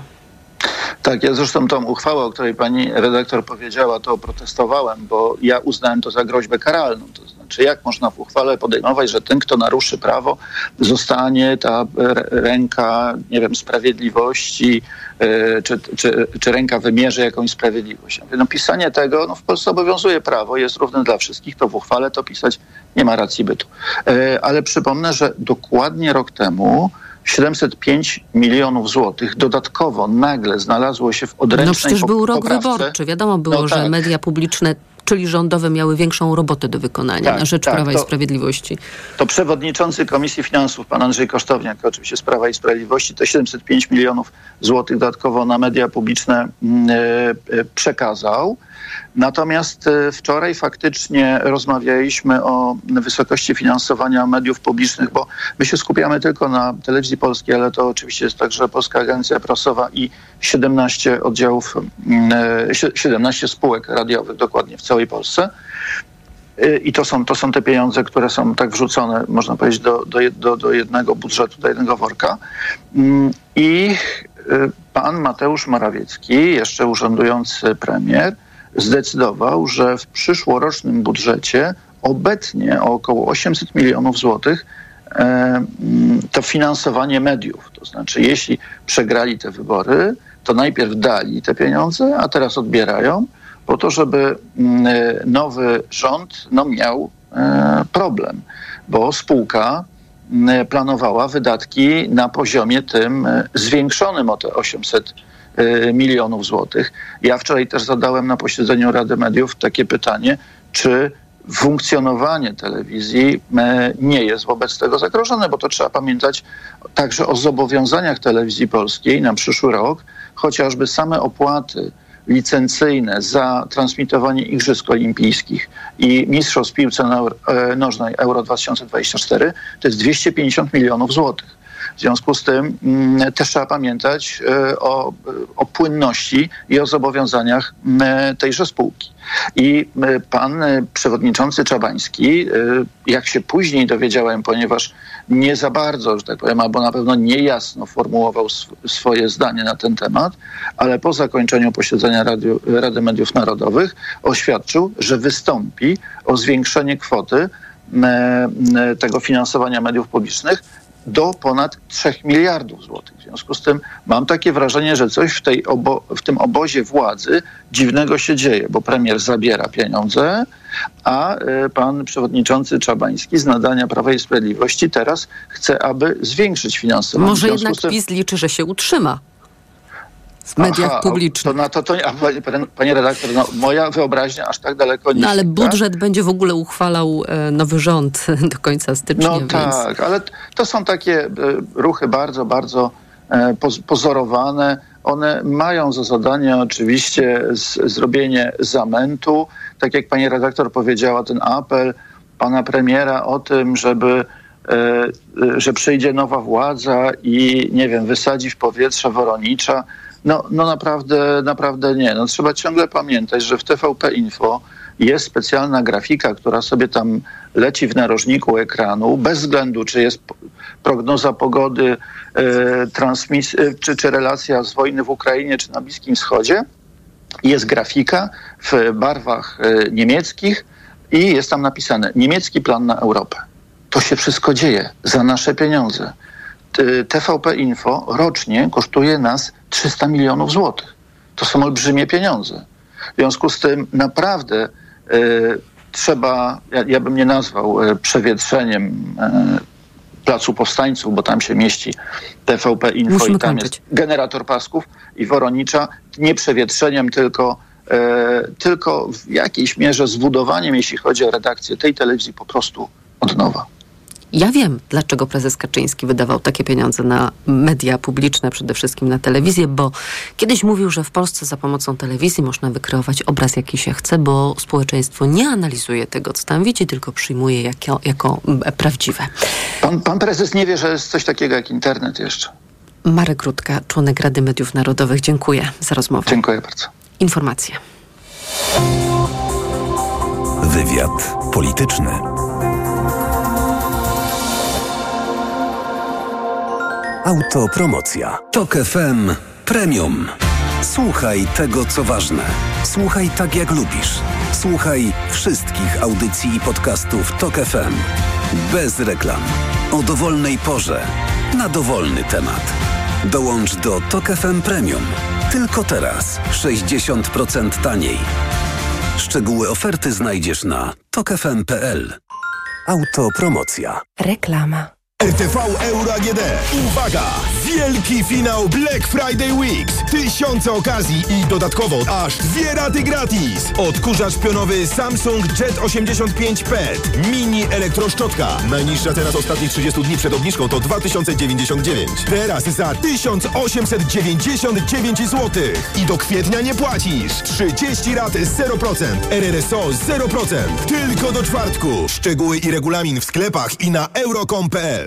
Tak, ja zresztą tą uchwałę, o której pani redaktor powiedziała, to protestowałem, bo ja uznałem to za groźbę karalną. To znaczy, jak można w uchwale podejmować, że ten, kto naruszy prawo, zostanie ta ręka, nie wiem, sprawiedliwości, e, czy, czy, czy ręka wymierzy jakąś sprawiedliwość. No, pisanie tego, no w Polsce obowiązuje prawo, jest równe dla wszystkich, to w uchwale to pisać nie ma racji bytu. E, ale przypomnę, że dokładnie rok temu 705 milionów złotych dodatkowo nagle znalazło się w odręcznej No przecież był rok poprawce. wyborczy. Wiadomo było, No że tak. media publiczne czyli rządowe miały większą robotę do wykonania Tak, na rzecz tak, Prawa to- i Sprawiedliwości. To przewodniczący Komisji Finansów, pan Andrzej Kosztowniak, oczywiście z Prawa i Sprawiedliwości, te 705 milionów złotych dodatkowo na media publiczne mm, e, e, przekazał. Natomiast e, wczoraj faktycznie rozmawialiśmy o wysokości finansowania mediów publicznych, bo my się skupiamy tylko na telewizji polskiej, ale to oczywiście jest także Polska Agencja Prasowa i 17 oddziałów, mm, e, 17 spółek radiowych dokładnie w całej Polsce. Y, I to są, to są te pieniądze, które są tak wrzucone, można powiedzieć, do, do, do, jednego budżetu, do jednego worka. Mm, I pan Mateusz Morawiecki, jeszcze urzędujący premier, zdecydował, że w przyszłorocznym budżecie obecnie o około 800 milionów złotych e, mm, to finansowanie mediów. To znaczy, jeśli przegrali te wybory, to najpierw dali te pieniądze, a teraz odbierają, po to, żeby mm, e, nowy rząd no, miał e, problem, bo spółka mm, planowała wydatki na poziomie tym zwiększonym o te 800 e, milionów złotych. Ja wczoraj też zadałem na posiedzeniu Rady Mediów takie pytanie, czy funkcjonowanie telewizji e, nie jest wobec tego zagrożone, bo to trzeba pamiętać także o zobowiązaniach telewizji polskiej na przyszły rok, chociażby same opłaty licencyjne za transmitowanie Igrzysk Olimpijskich i Mistrzostw piłce nożnej Euro 2024 to jest 250 milionów złotych. W związku z tym mm, też trzeba pamiętać e, o, o płynności i o zobowiązaniach tejże spółki. I e, pan e, przewodniczący Czabański, e, jak się później dowiedziałem, ponieważ nie za bardzo, że tak powiem, albo na pewno niejasno formułował sw- swoje zdanie na ten temat, ale po zakończeniu posiedzenia Rady Mediów Narodowych oświadczył, że wystąpi o zwiększenie kwoty tego finansowania mediów publicznych do ponad 3 miliardów złotych. W związku z tym mam takie wrażenie, że coś w, tej obo- w tym obozie władzy dziwnego się dzieje, bo premier zabiera pieniądze, a y, pan przewodniczący Czabański z nadania Prawa i Sprawiedliwości teraz chce, aby zwiększyć finansowanie. Może jednak tym- PiS liczy, że się utrzyma w mediach Aha, publicznych. To na to, to a, panie, panie redaktor, no, moja wyobraźnia aż tak daleko nie No ale sięga. budżet będzie w ogóle uchwalał e, nowy rząd <laughs> do końca stycznia, No więc... tak, ale to są takie e, ruchy bardzo, bardzo e, poz- pozorowane. One mają za zadanie oczywiście z, zrobienie zamętu. Tak jak pani redaktor powiedziała, ten apel pana premiera o tym, żeby e, e, że przyjdzie nowa władza i nie wiem, wysadzi w powietrze Woronicza. No, no naprawdę, naprawdę nie. No, trzeba ciągle pamiętać, że w TVP Info jest specjalna grafika, która sobie tam leci w narożniku ekranu, bez względu czy jest prognoza pogody, e, transmis, e, czy, czy relacja z wojny w Ukrainie, czy na Bliskim Wschodzie. Jest grafika w barwach e, niemieckich i jest tam napisane niemiecki plan na Europę. To się wszystko dzieje za nasze pieniądze. TVP Info rocznie kosztuje nas 300 milionów złotych. To są olbrzymie pieniądze. W związku z tym naprawdę e, trzeba, ja, ja bym nie nazwał e, przewietrzeniem e, Placu Powstańców, bo tam się mieści TVP Info Musimy i tam kończyć. jest generator pasków i Woronicza, nie przewietrzeniem, tylko, tylko w jakiejś mierze zbudowaniem, jeśli chodzi o redakcję tej telewizji, po prostu od nowa. Ja wiem, dlaczego prezes Kaczyński wydawał takie pieniądze na media publiczne, przede wszystkim na telewizję, bo kiedyś mówił, że w Polsce za pomocą telewizji można wykreować obraz, jaki się chce, bo społeczeństwo nie analizuje tego, co tam widzi, tylko przyjmuje jako, jako prawdziwe. Pan, pan prezes nie wie, że jest coś takiego jak internet jeszcze. Marek Rutka, członek Rady Mediów Narodowych, dziękuję za rozmowę. Dziękuję bardzo. Informacje. Wywiad polityczny. Autopromocja. Tok FM Premium. Słuchaj tego, co ważne. Słuchaj tak, jak lubisz. Słuchaj wszystkich audycji i podcastów Tok FM. Bez reklam. O dowolnej porze. Na dowolny temat. Dołącz do Tok FM Premium. Tylko teraz. 60% taniej. Szczegóły oferty znajdziesz na tokefm.pl. Autopromocja. Reklama. RTV Euro AGD. Uwaga! Wielki finał Black Friday Weeks. Tysiące okazji i dodatkowo aż dwie raty gratis. Odkurzacz pionowy Samsung Jet 85 PET. Mini elektroszczotka. Najniższa cena z ostatnich 30 dni przed obniżką to 2099. Teraz za 1899 zł. I do kwietnia nie płacisz. 30 rat 0%. RRSO 0%. Tylko do czwartku. Szczegóły i regulamin w sklepach i na euro.com.pl.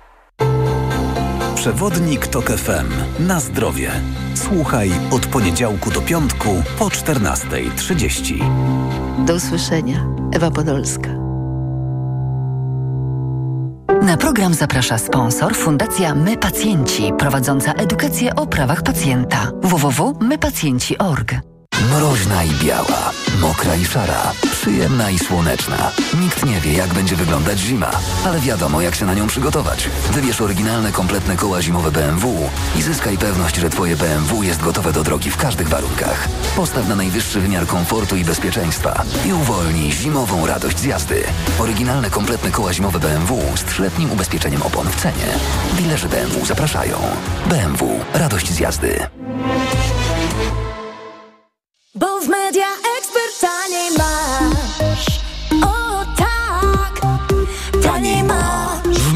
Przewodnik TOK FM. Na zdrowie. Słuchaj od poniedziałku do piątku po 14.30. Do usłyszenia. Ewa Podolska. Na program zaprasza sponsor Fundacja My Pacjenci, prowadząca edukację o prawach pacjenta. www.mypacjenci.org. Mroźna i biała, mokra i szara, przyjemna i słoneczna. Nikt nie wie, jak będzie wyglądać zima, ale wiadomo, jak się na nią przygotować. Wybierz oryginalne, kompletne koła zimowe BMW i zyskaj pewność, że Twoje BMW jest gotowe do drogi w każdych warunkach. Postaw na najwyższy wymiar komfortu i bezpieczeństwa i uwolnij zimową radość z jazdy. Oryginalne, kompletne koła zimowe BMW z trzyletnim ubezpieczeniem opon w cenie. Dilerzy BMW zapraszają. BMW. Radość z jazdy.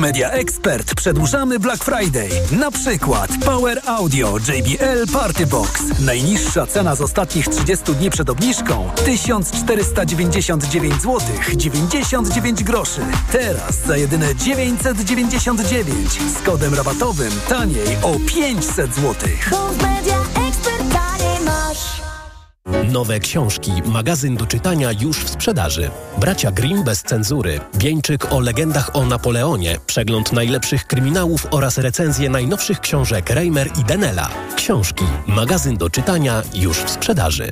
Media Expert przedłużamy Black Friday. Na przykład Power Audio JBL Party Box. Najniższa cena z ostatnich 30 dni przed obniżką 1499 zł 99 groszy. Teraz za jedyne 999 z kodem rabatowym taniej o 500 zł. Media. Nowe książki, magazyn do czytania już w sprzedaży. Bracia Grimm bez cenzury, wieńczyk o legendach o Napoleonie, przegląd najlepszych kryminałów oraz recenzje najnowszych książek Reimer i Denela. Książki, magazyn do czytania już w sprzedaży.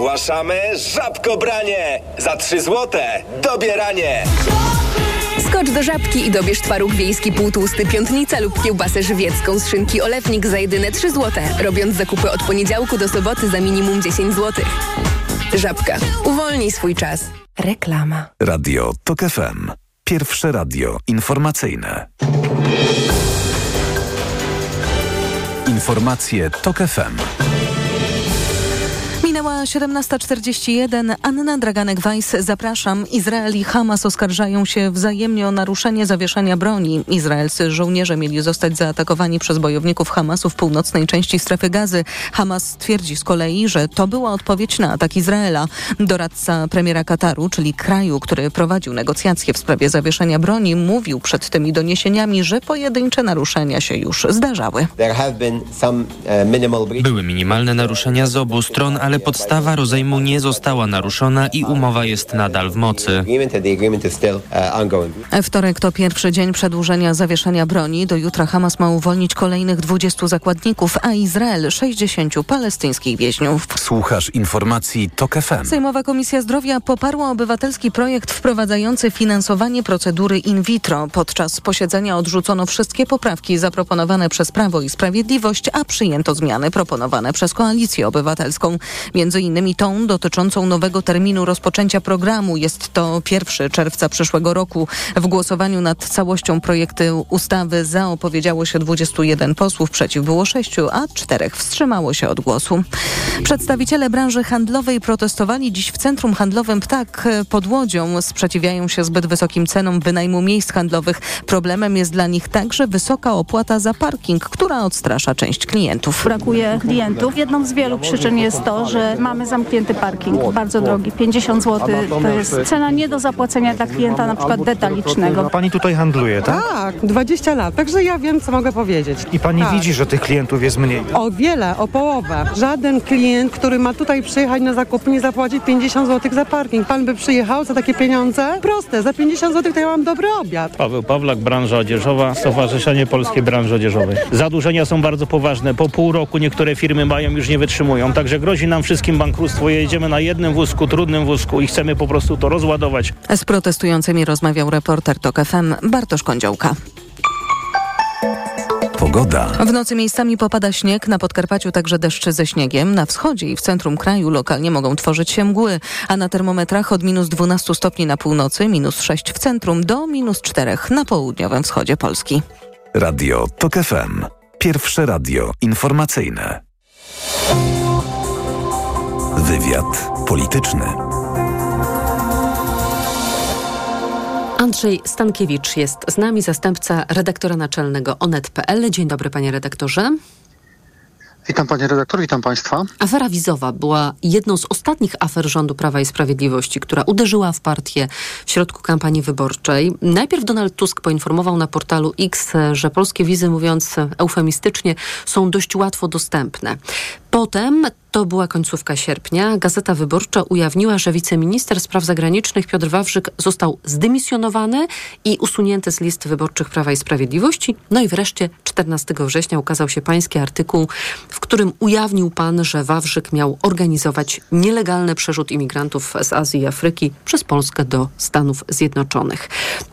Ogłaszamy żabkobranie! Za 3 złote dobieranie! Wskocz do Żabki i dobierz twaróg wiejski półtłusty piątnica lub kiełbasę żywiecką z szynki olewnik za jedyne 3 zł, robiąc zakupy od poniedziałku do soboty za minimum 10 zł. Żabka. Uwolnij swój czas. Reklama. Radio TOK FM. Pierwsze radio informacyjne. Informacje TOK FM. Minęła 17.41. Anna Draganek-Weiss. Zapraszam. Izrael i Hamas oskarżają się wzajemnie o naruszenie zawieszania broni. Izraelscy żołnierze mieli zostać zaatakowani przez bojowników Hamasu w północnej części strefy gazy. Hamas twierdzi z kolei, że to była odpowiedź na atak Izraela. Doradca premiera Kataru, czyli kraju, który prowadził negocjacje w sprawie zawieszenia broni, mówił przed tymi doniesieniami, że pojedyncze naruszenia się już zdarzały. Uh, Były minimalne naruszenia z obu stron, ale podstawa rozejmu nie została naruszona i umowa jest nadal w mocy. Wtorek to pierwszy dzień przedłużenia zawieszenia broni. Do jutra Hamas ma uwolnić kolejnych 20 zakładników, a Izrael 60 palestyńskich więźniów. Słuchasz informacji TOK FM. Sejmowa Komisja Zdrowia poparła obywatelski projekt wprowadzający finansowanie procedury in vitro. Podczas posiedzenia odrzucono wszystkie poprawki zaproponowane przez Prawo i Sprawiedliwość, a przyjęto zmiany proponowane przez Koalicję Obywatelską. Między innymi tą dotyczącą nowego terminu rozpoczęcia programu. Jest to 1 czerwca przyszłego roku. W głosowaniu nad całością projektu ustawy za opowiedziało się 21 posłów, przeciw było 6, a 4 wstrzymało się od głosu. Przedstawiciele branży handlowej protestowali dziś w centrum handlowym Ptak pod Łodzią. Sprzeciwiają się zbyt wysokim cenom wynajmu miejsc handlowych. Problemem jest dla nich także wysoka opłata za parking, która odstrasza część klientów. Brakuje klientów. Jedną z wielu przyczyn jest to, że mamy zamknięty parking, bardzo drogi, 50 zł to jest cena nie do zapłacenia dla klienta na przykład detalicznego. Pani tutaj handluje, tak? Tak, 20 lat, także ja wiem, co mogę powiedzieć. I pani tak. widzi, że tych klientów jest mniej? O wiele, o połowę. Żaden klient, który ma tutaj przyjechać na zakupy, nie zapłaci 50 zł za parking. Pan by przyjechał za takie pieniądze? Proste, za 50 zł to ja mam dobry obiad. Paweł Pawlak, branża odzieżowa, Stowarzyszenie Polskiej Branży Odzieżowej. Zadłużenia są bardzo poważne. Po pół roku niektóre firmy mają, już nie wytrzymują, także grozi nam wszystkim bankructwo. Jedziemy na jednym wózku, trudnym wózku i chcemy po prostu to rozładować. Z protestującymi rozmawiał reporter TOK FM Bartosz Kądziołka. Pogoda. W nocy miejscami popada śnieg, na Podkarpaciu także deszcze ze śniegiem. Na wschodzie i w centrum kraju lokalnie mogą tworzyć się mgły, a na termometrach od minus 12 stopni na północy, minus 6 w centrum do minus 4 na południowym wschodzie Polski. Radio TOK FM. Pierwsze radio informacyjne. Wywiad polityczny. Andrzej Stankiewicz jest z nami, zastępca redaktora naczelnego onet.pl. Dzień dobry, panie redaktorze. Witam panie redaktor, witam państwa. Afera wizowa była jedną z ostatnich afer rządu Prawa i Sprawiedliwości, która uderzyła w partię w środku kampanii wyborczej. Najpierw Donald Tusk poinformował na portalu X, że polskie wizy, mówiąc eufemistycznie, są dość łatwo dostępne. Potem to była końcówka sierpnia. Gazeta Wyborcza ujawniła, że wiceminister spraw zagranicznych Piotr Wawrzyk został zdymisjonowany i usunięty z list wyborczych Prawa i Sprawiedliwości. No i wreszcie 14 września ukazał się pański artykuł, w którym ujawnił pan, że Wawrzyk miał organizować nielegalny przerzut imigrantów z Azji i Afryki przez Polskę do Stanów Zjednoczonych.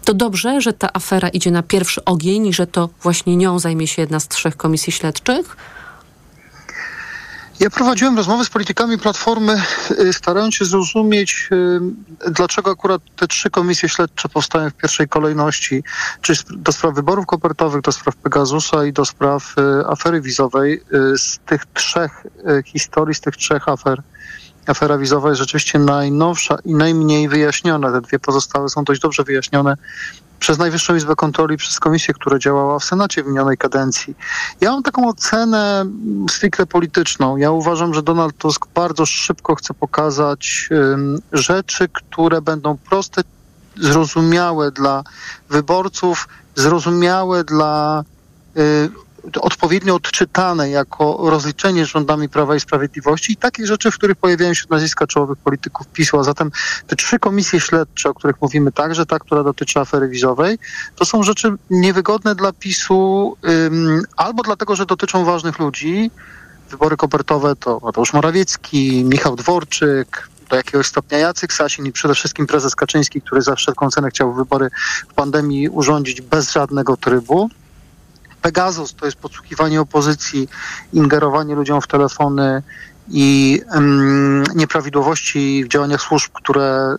To dobrze, że ta afera idzie na pierwszy ogień i że to właśnie nią zajmie się jedna z trzech komisji śledczych? Ja prowadziłem rozmowy z politykami Platformy, y, starając się zrozumieć, y, dlaczego akurat te trzy komisje śledcze powstają w pierwszej kolejności, czyli do spraw wyborów kopertowych, do spraw Pegasusa i do spraw y, afery wizowej. Z tych trzech historii, z tych trzech afer, afera wizowa jest rzeczywiście najnowsza i najmniej wyjaśniona. Te dwie pozostałe są dość dobrze wyjaśnione przez Najwyższą Izbę Kontroli, przez komisję, która działała w Senacie w minionej kadencji. Ja mam taką ocenę stricte polityczną. Ja uważam, że Donald Tusk bardzo szybko chce pokazać um, rzeczy, które będą proste, zrozumiałe dla wyborców, zrozumiałe dla y, odpowiednio odczytane jako rozliczenie rządami Prawa i Sprawiedliwości i takie rzeczy, w których pojawiają się nazwiska czołowych polityków PiSu. A zatem te trzy komisje śledcze, o których mówimy, także ta, która dotyczy afery wizowej, to są rzeczy niewygodne dla PiSu ym, albo dlatego, że dotyczą ważnych ludzi, wybory kopertowe to Mateusz Morawiecki, Michał Dworczyk, do jakiegoś stopnia Jacek Sasin i przede wszystkim prezes Kaczyński, który za wszelką cenę chciał wybory w pandemii urządzić bez żadnego trybu. Pegasus to jest podsłuchiwanie opozycji, ingerowanie ludziom w telefony i nieprawidłowości w działaniach służb, które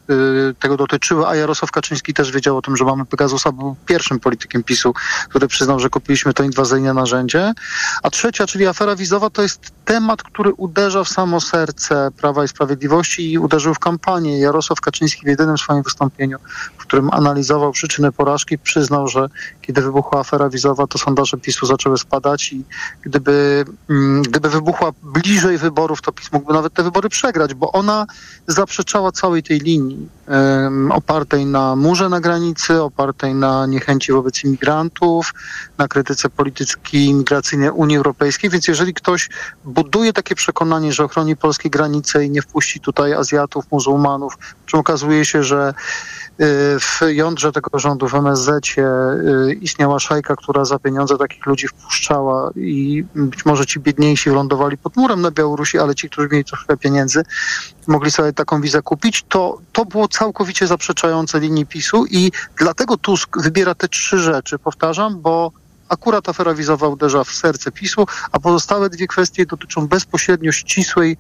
y, tego dotyczyły, a Jarosław Kaczyński też wiedział o tym, że mamy Pegasusa, był pierwszym politykiem PiSu, który przyznał, że kupiliśmy to inwazyjne narzędzie. A trzecia, czyli afera wizowa, to jest temat, który uderza w samo serce Prawa i Sprawiedliwości i uderzył w kampanię. Jarosław Kaczyński w jedynym swoim wystąpieniu, w którym analizował przyczyny porażki, przyznał, że kiedy wybuchła afera wizowa, to sondaże PiSu zaczęły spadać i gdyby, mm, gdyby wybuchła bliżej wyborów, to PiS mógłby nawet te wybory przegrać, bo ona zaprzeczała całej tej linii um, opartej na murze na granicy, opartej na niechęci wobec imigrantów, na krytyce polityki imigracyjnej Unii Europejskiej, więc jeżeli ktoś buduje takie przekonanie, że ochroni polskie granice i nie wpuści tutaj Azjatów, muzułmanów, czym okazuje się, że w jądrze tego rządu, w MSZ y, istniała szajka, która za pieniądze takich ludzi wpuszczała i być może ci biedniejsi lądowali pod murem na Białorusi, ale ci, którzy mieli trochę pieniędzy, mogli sobie taką wizę kupić. To, to było całkowicie zaprzeczające linii PiSu i dlatego Tusk wybiera te trzy rzeczy, powtarzam, bo akurat afera wizowa uderza w serce PiSu, a pozostałe dwie kwestie dotyczą bezpośrednio ścisłej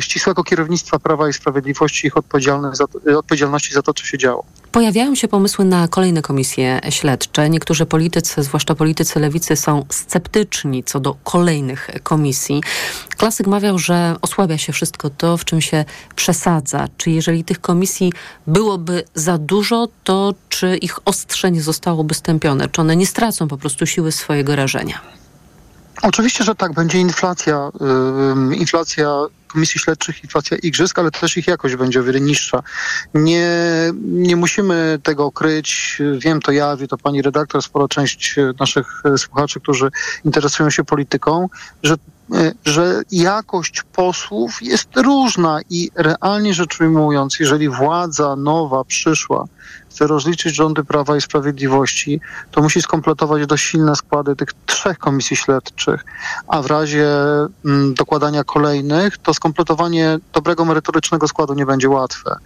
ścisłego kierownictwa Prawa i Sprawiedliwości ich e, odpowiedzialności za to, co się działo. Pojawiają się pomysły na kolejne komisje śledcze. Niektórzy politycy, zwłaszcza politycy lewicy, są sceptyczni co do kolejnych komisji. Klasyk mawiał, że osłabia się wszystko to, w czym się przesadza. Czy jeżeli tych komisji byłoby za dużo, to czy ich ostrze nie zostałoby stępione? Czy one nie stracą po prostu siły swojego rażenia? Oczywiście, że tak, będzie inflacja. Inflacja komisji śledczych, inflacja igrzysk, ale też ich jakość będzie o wiele niższa. Nie, nie musimy tego kryć. Wiem to ja, wie to pani redaktor, spora część naszych słuchaczy, którzy interesują się polityką, że że jakość posłów jest różna i realnie rzecz ujmując, jeżeli władza nowa przyszła chce rozliczyć rządy Prawa i Sprawiedliwości, to musi skompletować dość silne składy tych trzech komisji śledczych, a w razie mm, dokładania kolejnych, to skompletowanie dobrego merytorycznego składu nie będzie łatwe.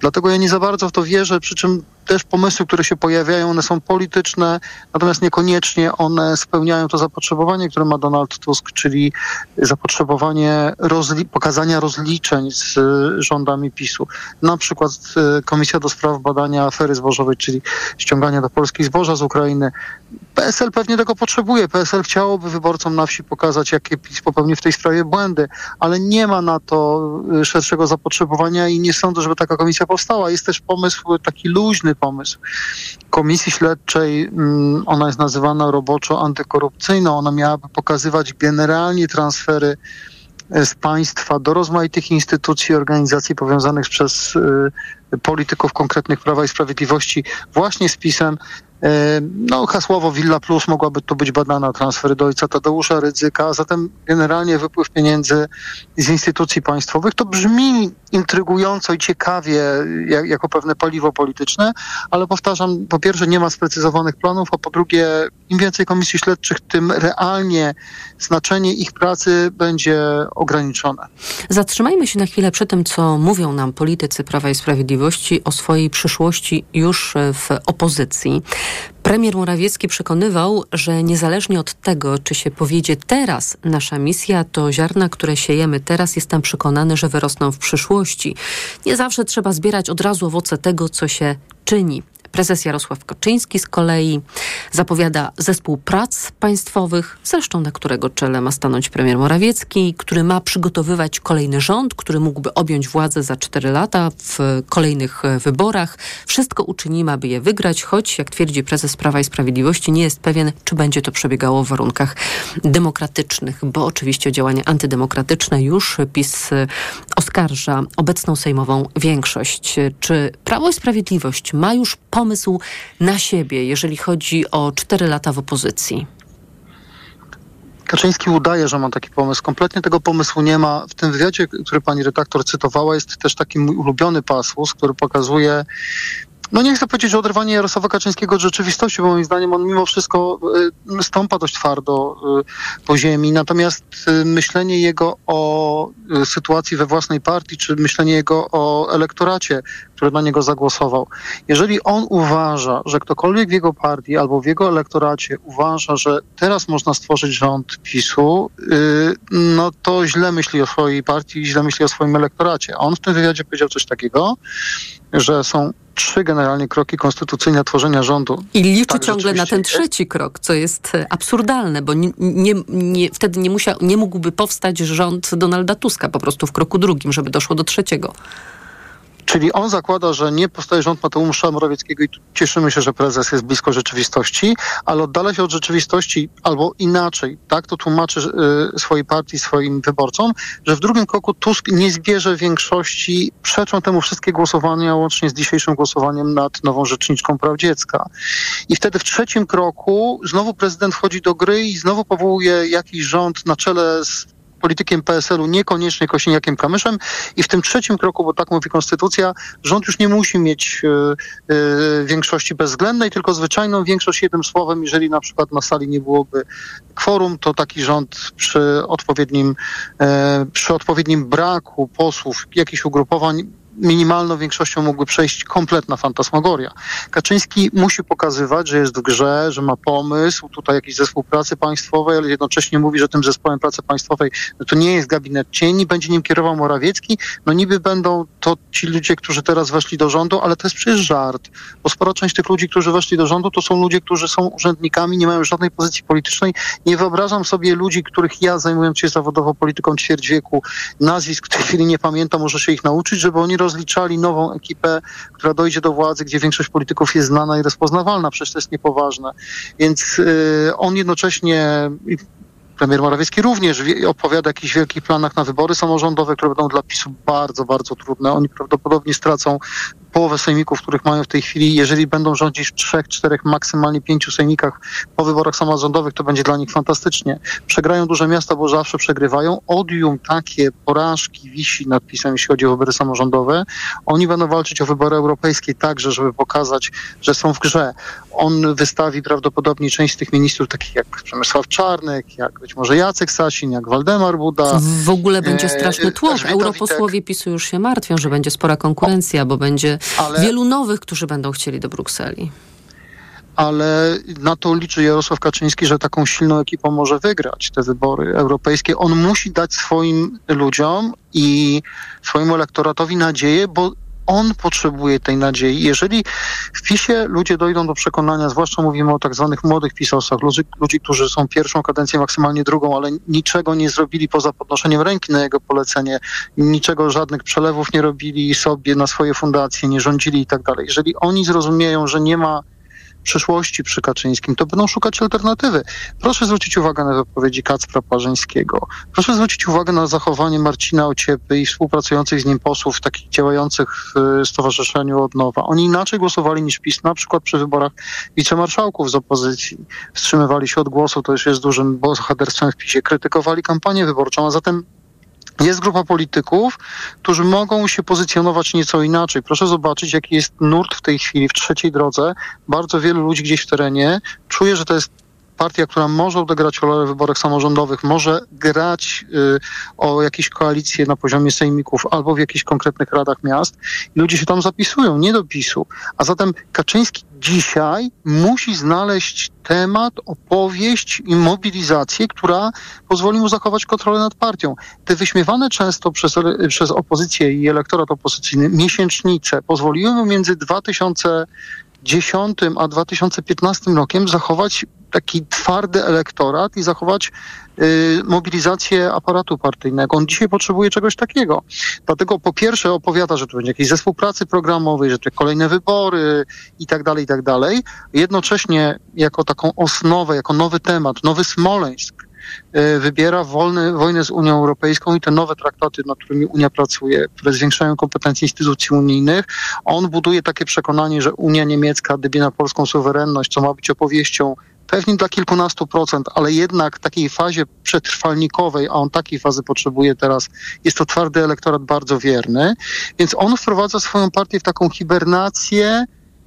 Dlatego ja nie za bardzo w to wierzę, przy czym też pomysły, które się pojawiają, one są polityczne, natomiast niekoniecznie one spełniają to zapotrzebowanie, które ma Donald Tusk, czyli zapotrzebowanie rozli pokazania rozliczeń z rządami PiSu. Na przykład y, Komisja do Spraw Badania Afery Zbożowej, czyli ściągania do Polski zboża z Ukrainy. PSL pewnie tego potrzebuje. PSL chciałoby wyborcom na wsi pokazać, jakie PiS popełni w tej sprawie błędy, ale nie ma na to y, szerszego zapotrzebowania i nie sądzę, żeby taka komisja powstała. Jest też pomysł, taki luźny pomysł komisji śledczej. Mm, ona jest nazywana roboczo antykorupcyjną. Ona miałaby pokazywać generalnie transfery z państwa do rozmaitych instytucji, organizacji powiązanych przez y, polityków konkretnych Prawa i Sprawiedliwości właśnie z PiSem no, hasłowo Villa Plus mogłaby tu być badana, transfery do ojca Tadeusza Rydzyka, a zatem generalnie wypływ pieniędzy z instytucji państwowych. To brzmi intrygująco i ciekawie jak, jako pewne paliwo polityczne, ale powtarzam, po pierwsze nie ma sprecyzowanych planów, a po drugie im więcej komisji śledczych, tym realnie znaczenie ich pracy będzie ograniczone. Zatrzymajmy się na chwilę przy tym, co mówią nam politycy Prawa i Sprawiedliwości o swojej przyszłości już w opozycji. Premier Morawiecki przekonywał, że niezależnie od tego, czy się powiedzie teraz nasza misja, to ziarna, które siejemy teraz, jestem przekonany, że wyrosną w przyszłości. Nie zawsze trzeba zbierać od razu owoce tego, co się czyni. Prezes Jarosław Kaczyński z kolei zapowiada zespół prac państwowych, zresztą na którego czele ma stanąć premier Morawiecki, który ma przygotowywać kolejny rząd, który mógłby objąć władzę za cztery lata w kolejnych wyborach. Wszystko uczynimy, aby je wygrać, choć, jak twierdzi prezes Prawa i Sprawiedliwości, nie jest pewien, czy będzie to przebiegało w warunkach demokratycznych, bo oczywiście działania antydemokratyczne już PiS oskarża obecną sejmową większość. Czy Prawo i Sprawiedliwość ma już pomysł, pomysł na siebie, jeżeli chodzi o cztery lata w opozycji? Kaczyński udaje, że ma taki pomysł. Kompletnie tego pomysłu nie ma. W tym wywiadzie, który pani redaktor cytowała, jest też taki mój ulubiony pasus, który pokazuje No nie chcę powiedzieć, że oderwanie Jarosława Kaczyńskiego od rzeczywistości, bo moim zdaniem on mimo wszystko y, stąpa dość twardo y, po ziemi. Natomiast y, myślenie jego o sytuacji we własnej partii, czy myślenie jego o elektoracie, który na niego zagłosował. Jeżeli on uważa, że ktokolwiek w jego partii albo w jego elektoracie uważa, że teraz można stworzyć rząd PiSu, no to źle myśli o swojej partii i źle myśli o swoim elektoracie. On w tym wywiadzie powiedział coś takiego, że są trzy generalnie kroki konstytucyjne tworzenia rządu. I liczy tak, ciągle na ten trzeci krok, co jest e, absurdalne, bo nie, nie, nie, wtedy nie, musiał, nie mógłby powstać rząd Donalda Tuska po prostu w kroku drugim, żeby doszło do trzeciego. Czyli on zakłada, że nie powstaje rząd Mateusza Morawieckiego i cieszymy się, że prezes jest blisko rzeczywistości, ale oddala się od rzeczywistości albo inaczej, tak to tłumaczy y, swojej partii, swoim wyborcom, że w drugim kroku Tusk nie zbierze większości, przeczą temu wszystkie głosowania, łącznie z dzisiejszym głosowaniem nad nową rzeczniczką praw dziecka. I wtedy w trzecim kroku znowu prezydent wchodzi do gry i znowu powołuje jakiś rząd na czele z politykiem PSL-u, niekoniecznie Kosiniakiem Kamyszem. I w tym trzecim kroku, bo tak mówi konstytucja, rząd już nie musi mieć y, y, większości bezwzględnej, tylko zwyczajną większość jednym słowem, jeżeli na przykład na sali nie byłoby kworum, to taki rząd przy odpowiednim, y, przy odpowiednim braku posłów, jakichś ugrupowań minimalną większością mógłby przejść kompletna fantasmagoria. Kaczyński musi pokazywać, że jest w grze, że ma pomysł, tutaj jakiś zespół pracy państwowej, ale jednocześnie mówi, że tym zespołem pracy państwowej no to nie jest gabinet cieni, będzie nim kierował Morawiecki. No niby będą to ci ludzie, którzy teraz weszli do rządu, ale to jest przecież żart, bo spora część tych ludzi, którzy weszli do rządu, to są ludzie, którzy są urzędnikami, nie mają żadnej pozycji politycznej. Nie wyobrażam sobie ludzi, których ja zajmując się zawodowo polityką ćwierć wieku, nazwisk w tej chwili nie pamiętam, może się ich nauczyć, żeby oni rozliczali nową ekipę, która dojdzie do władzy, gdzie większość polityków jest znana i rozpoznawalna. Przecież to jest niepoważne. Więc y, on jednocześnie Premier Morawiecki również opowiada o jakichś wielkich planach na wybory samorządowe, które będą dla PiSu bardzo, bardzo trudne. Oni prawdopodobnie stracą połowę sejmików, których mają w tej chwili, jeżeli będą rządzić w trzech, czterech, maksymalnie pięciu sejmikach po wyborach samorządowych, to będzie dla nich fantastycznie. Przegrają duże miasta, bo zawsze przegrywają. Odium takie porażki wisi nad PiSem, jeśli chodzi o wybory samorządowe. Oni będą walczyć o wybory europejskie także, żeby pokazać, że są w grze. On wystawi prawdopodobnie część z tych ministrów, takich jak Przemysław Czarnek, jak być może Jacek Sasin, jak Waldemar Buda. W ogóle będzie straszny tłok. Europosłowie PiSu już się martwią, że będzie spora konkurencja, bo będzie ale... wielu nowych, którzy będą chcieli do Brukseli ale na to liczy Jarosław Kaczyński, że taką silną ekipą może wygrać te wybory europejskie. On musi dać swoim ludziom i swojemu elektoratowi nadzieję, bo on potrzebuje tej nadziei. Jeżeli w PiSie ludzie dojdą do przekonania, zwłaszcza mówimy o tak zwanych młodych pisowcach, ludzi, ludzi, którzy są pierwszą kadencję, maksymalnie drugą, ale niczego nie zrobili poza podnoszeniem ręki na jego polecenie, niczego, żadnych przelewów nie robili sobie na swoje fundacje, nie rządzili i tak dalej. Jeżeli oni zrozumieją, że nie ma przyszłości przy Kaczyńskim, to będą szukać alternatywy. Proszę zwrócić uwagę na wypowiedzi Kacpra Parzyńskiego. Proszę zwrócić uwagę na zachowanie Marcina Ociepy i współpracujących z nim posłów, takich działających w Stowarzyszeniu Odnowa. Oni inaczej głosowali niż PiS, na przykład przy wyborach wicemarszałków z opozycji. Wstrzymywali się od głosu, to już jest dużym bohaterstwem w PiSie. Krytykowali kampanię wyborczą, a zatem jest grupa polityków, którzy mogą się pozycjonować nieco inaczej. Proszę zobaczyć, jaki jest nurt w tej chwili w trzeciej drodze. Bardzo wielu ludzi gdzieś w terenie czuje, że to jest partia, która może odegrać rolę w wyborach samorządowych, może grać y, o jakieś koalicje na poziomie sejmików albo w jakichś konkretnych radach miast ludzie się tam zapisują, nie do PiSu. A zatem Kaczyński dzisiaj musi znaleźć temat, opowieść i mobilizację, która pozwoli mu zachować kontrolę nad partią. Te wyśmiewane często przez, przez opozycję i elektorat opozycyjny miesięcznice pozwoliły mu między 2010 a 2015 rokiem zachować taki twardy elektorat i zachować y, mobilizację aparatu partyjnego. On dzisiaj potrzebuje czegoś takiego. Dlatego po pierwsze opowiada, że to będzie jakiś zespół pracy programowej, że to kolejne wybory i tak dalej, i tak dalej. Jednocześnie jako taką osnowę, jako nowy temat, nowy Smoleńsk, y, wybiera wolny, wojnę z Unią Europejską i te nowe traktaty, nad którymi Unia pracuje, które zwiększają kompetencje instytucji unijnych. On buduje takie przekonanie, że Unia Niemiecka dybie na polską suwerenność, co ma być opowieścią pewnie dla kilkunastu procent, ale jednak takiej fazie przetrwalnikowej, a on takiej fazy potrzebuje teraz, jest to twardy elektorat bardzo wierny, więc on wprowadza swoją partię w taką hibernację,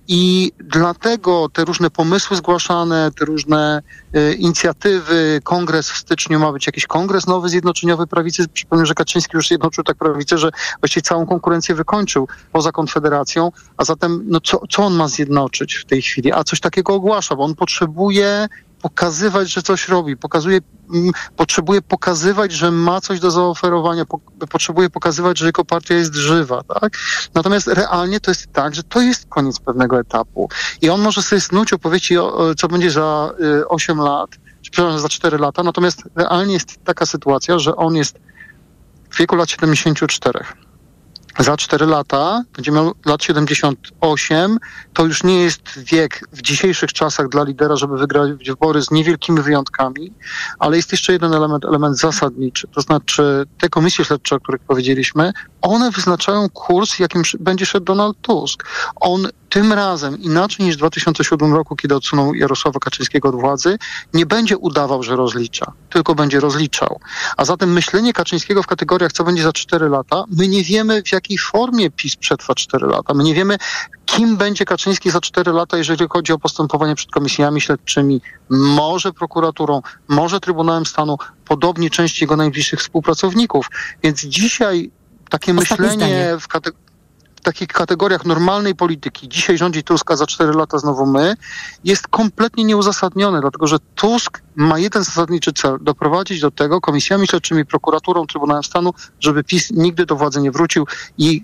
I dlatego te różne pomysły zgłaszane, te różne e, inicjatywy, kongres w styczniu ma być jakiś kongres nowy Zjednoczeniowej Prawicy. Przypomnę, że Kaczyński już zjednoczył tak prawicę, że właściwie całą konkurencję wykończył poza Konfederacją. A zatem no co, co on ma zjednoczyć w tej chwili? A coś takiego ogłasza, bo on potrzebuje pokazywać, że coś robi, pokazuje, mm, potrzebuje pokazywać, że ma coś do zaoferowania, po, potrzebuje pokazywać, że jego partia jest żywa, tak? Natomiast realnie to jest tak, że to jest koniec pewnego etapu. I on może sobie snuć opowieści, co będzie za y, 8 lat, czy przepraszam, za 4 lata, natomiast realnie jest taka sytuacja, że on jest w wieku lat 74 za 4 lata, będzie miał lat 78, to już nie jest wiek w dzisiejszych czasach dla lidera, żeby wygrać wybory z niewielkimi wyjątkami, ale jest jeszcze jeden element, element zasadniczy. To znaczy te komisje śledcze, o których powiedzieliśmy, one wyznaczają kurs, jakim będzie szedł Donald Tusk. On tym razem, inaczej niż w 2007 roku, kiedy odsunął Jarosława Kaczyńskiego od władzy, nie będzie udawał, że rozlicza, tylko będzie rozliczał. A zatem myślenie Kaczyńskiego w kategoriach, co będzie za 4 lata, my nie wiemy, w jakiej formie PiS przetrwa 4 lata. My nie wiemy, kim będzie Kaczyński za 4 lata, jeżeli chodzi o postępowanie przed komisjami śledczymi, może prokuraturą, może Trybunałem Stanu, podobnie części jego najbliższych współpracowników. Więc dzisiaj takie Ostatnie myślenie zdanie. w, kate- w takich kategoriach normalnej polityki, dzisiaj rządzi Tusk, a za 4 lata znowu my, jest kompletnie nieuzasadnione, dlatego że Tusk ma jeden zasadniczy cel, doprowadzić do tego komisjami śledczymi, prokuraturą, Trybunałem Stanu, żeby PiS nigdy do władzy nie wrócił i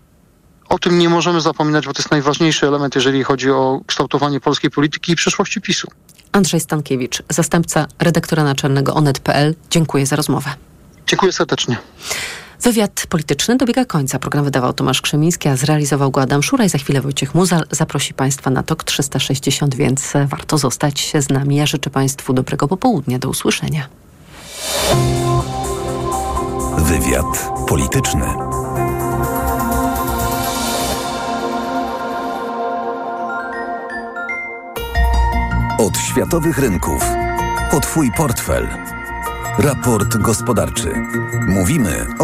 o tym nie możemy zapominać, bo to jest najważniejszy element, jeżeli chodzi o kształtowanie polskiej polityki i przyszłości PiSu. Andrzej Stankiewicz, zastępca redaktora naczelnego Onet.pl. Dziękuję za rozmowę. Dziękuję serdecznie. Wywiad polityczny dobiega końca. Program wydawał Tomasz Krzemiński, a zrealizował go Adam Szura i za chwilę Wojciech Muzal zaprosi Państwa na TOK 360, więc warto zostać z nami. Ja życzę Państwu dobrego popołudnia. Do usłyszenia. Wywiad polityczny. Od światowych rynków po Twój portfel. Raport gospodarczy. Mówimy o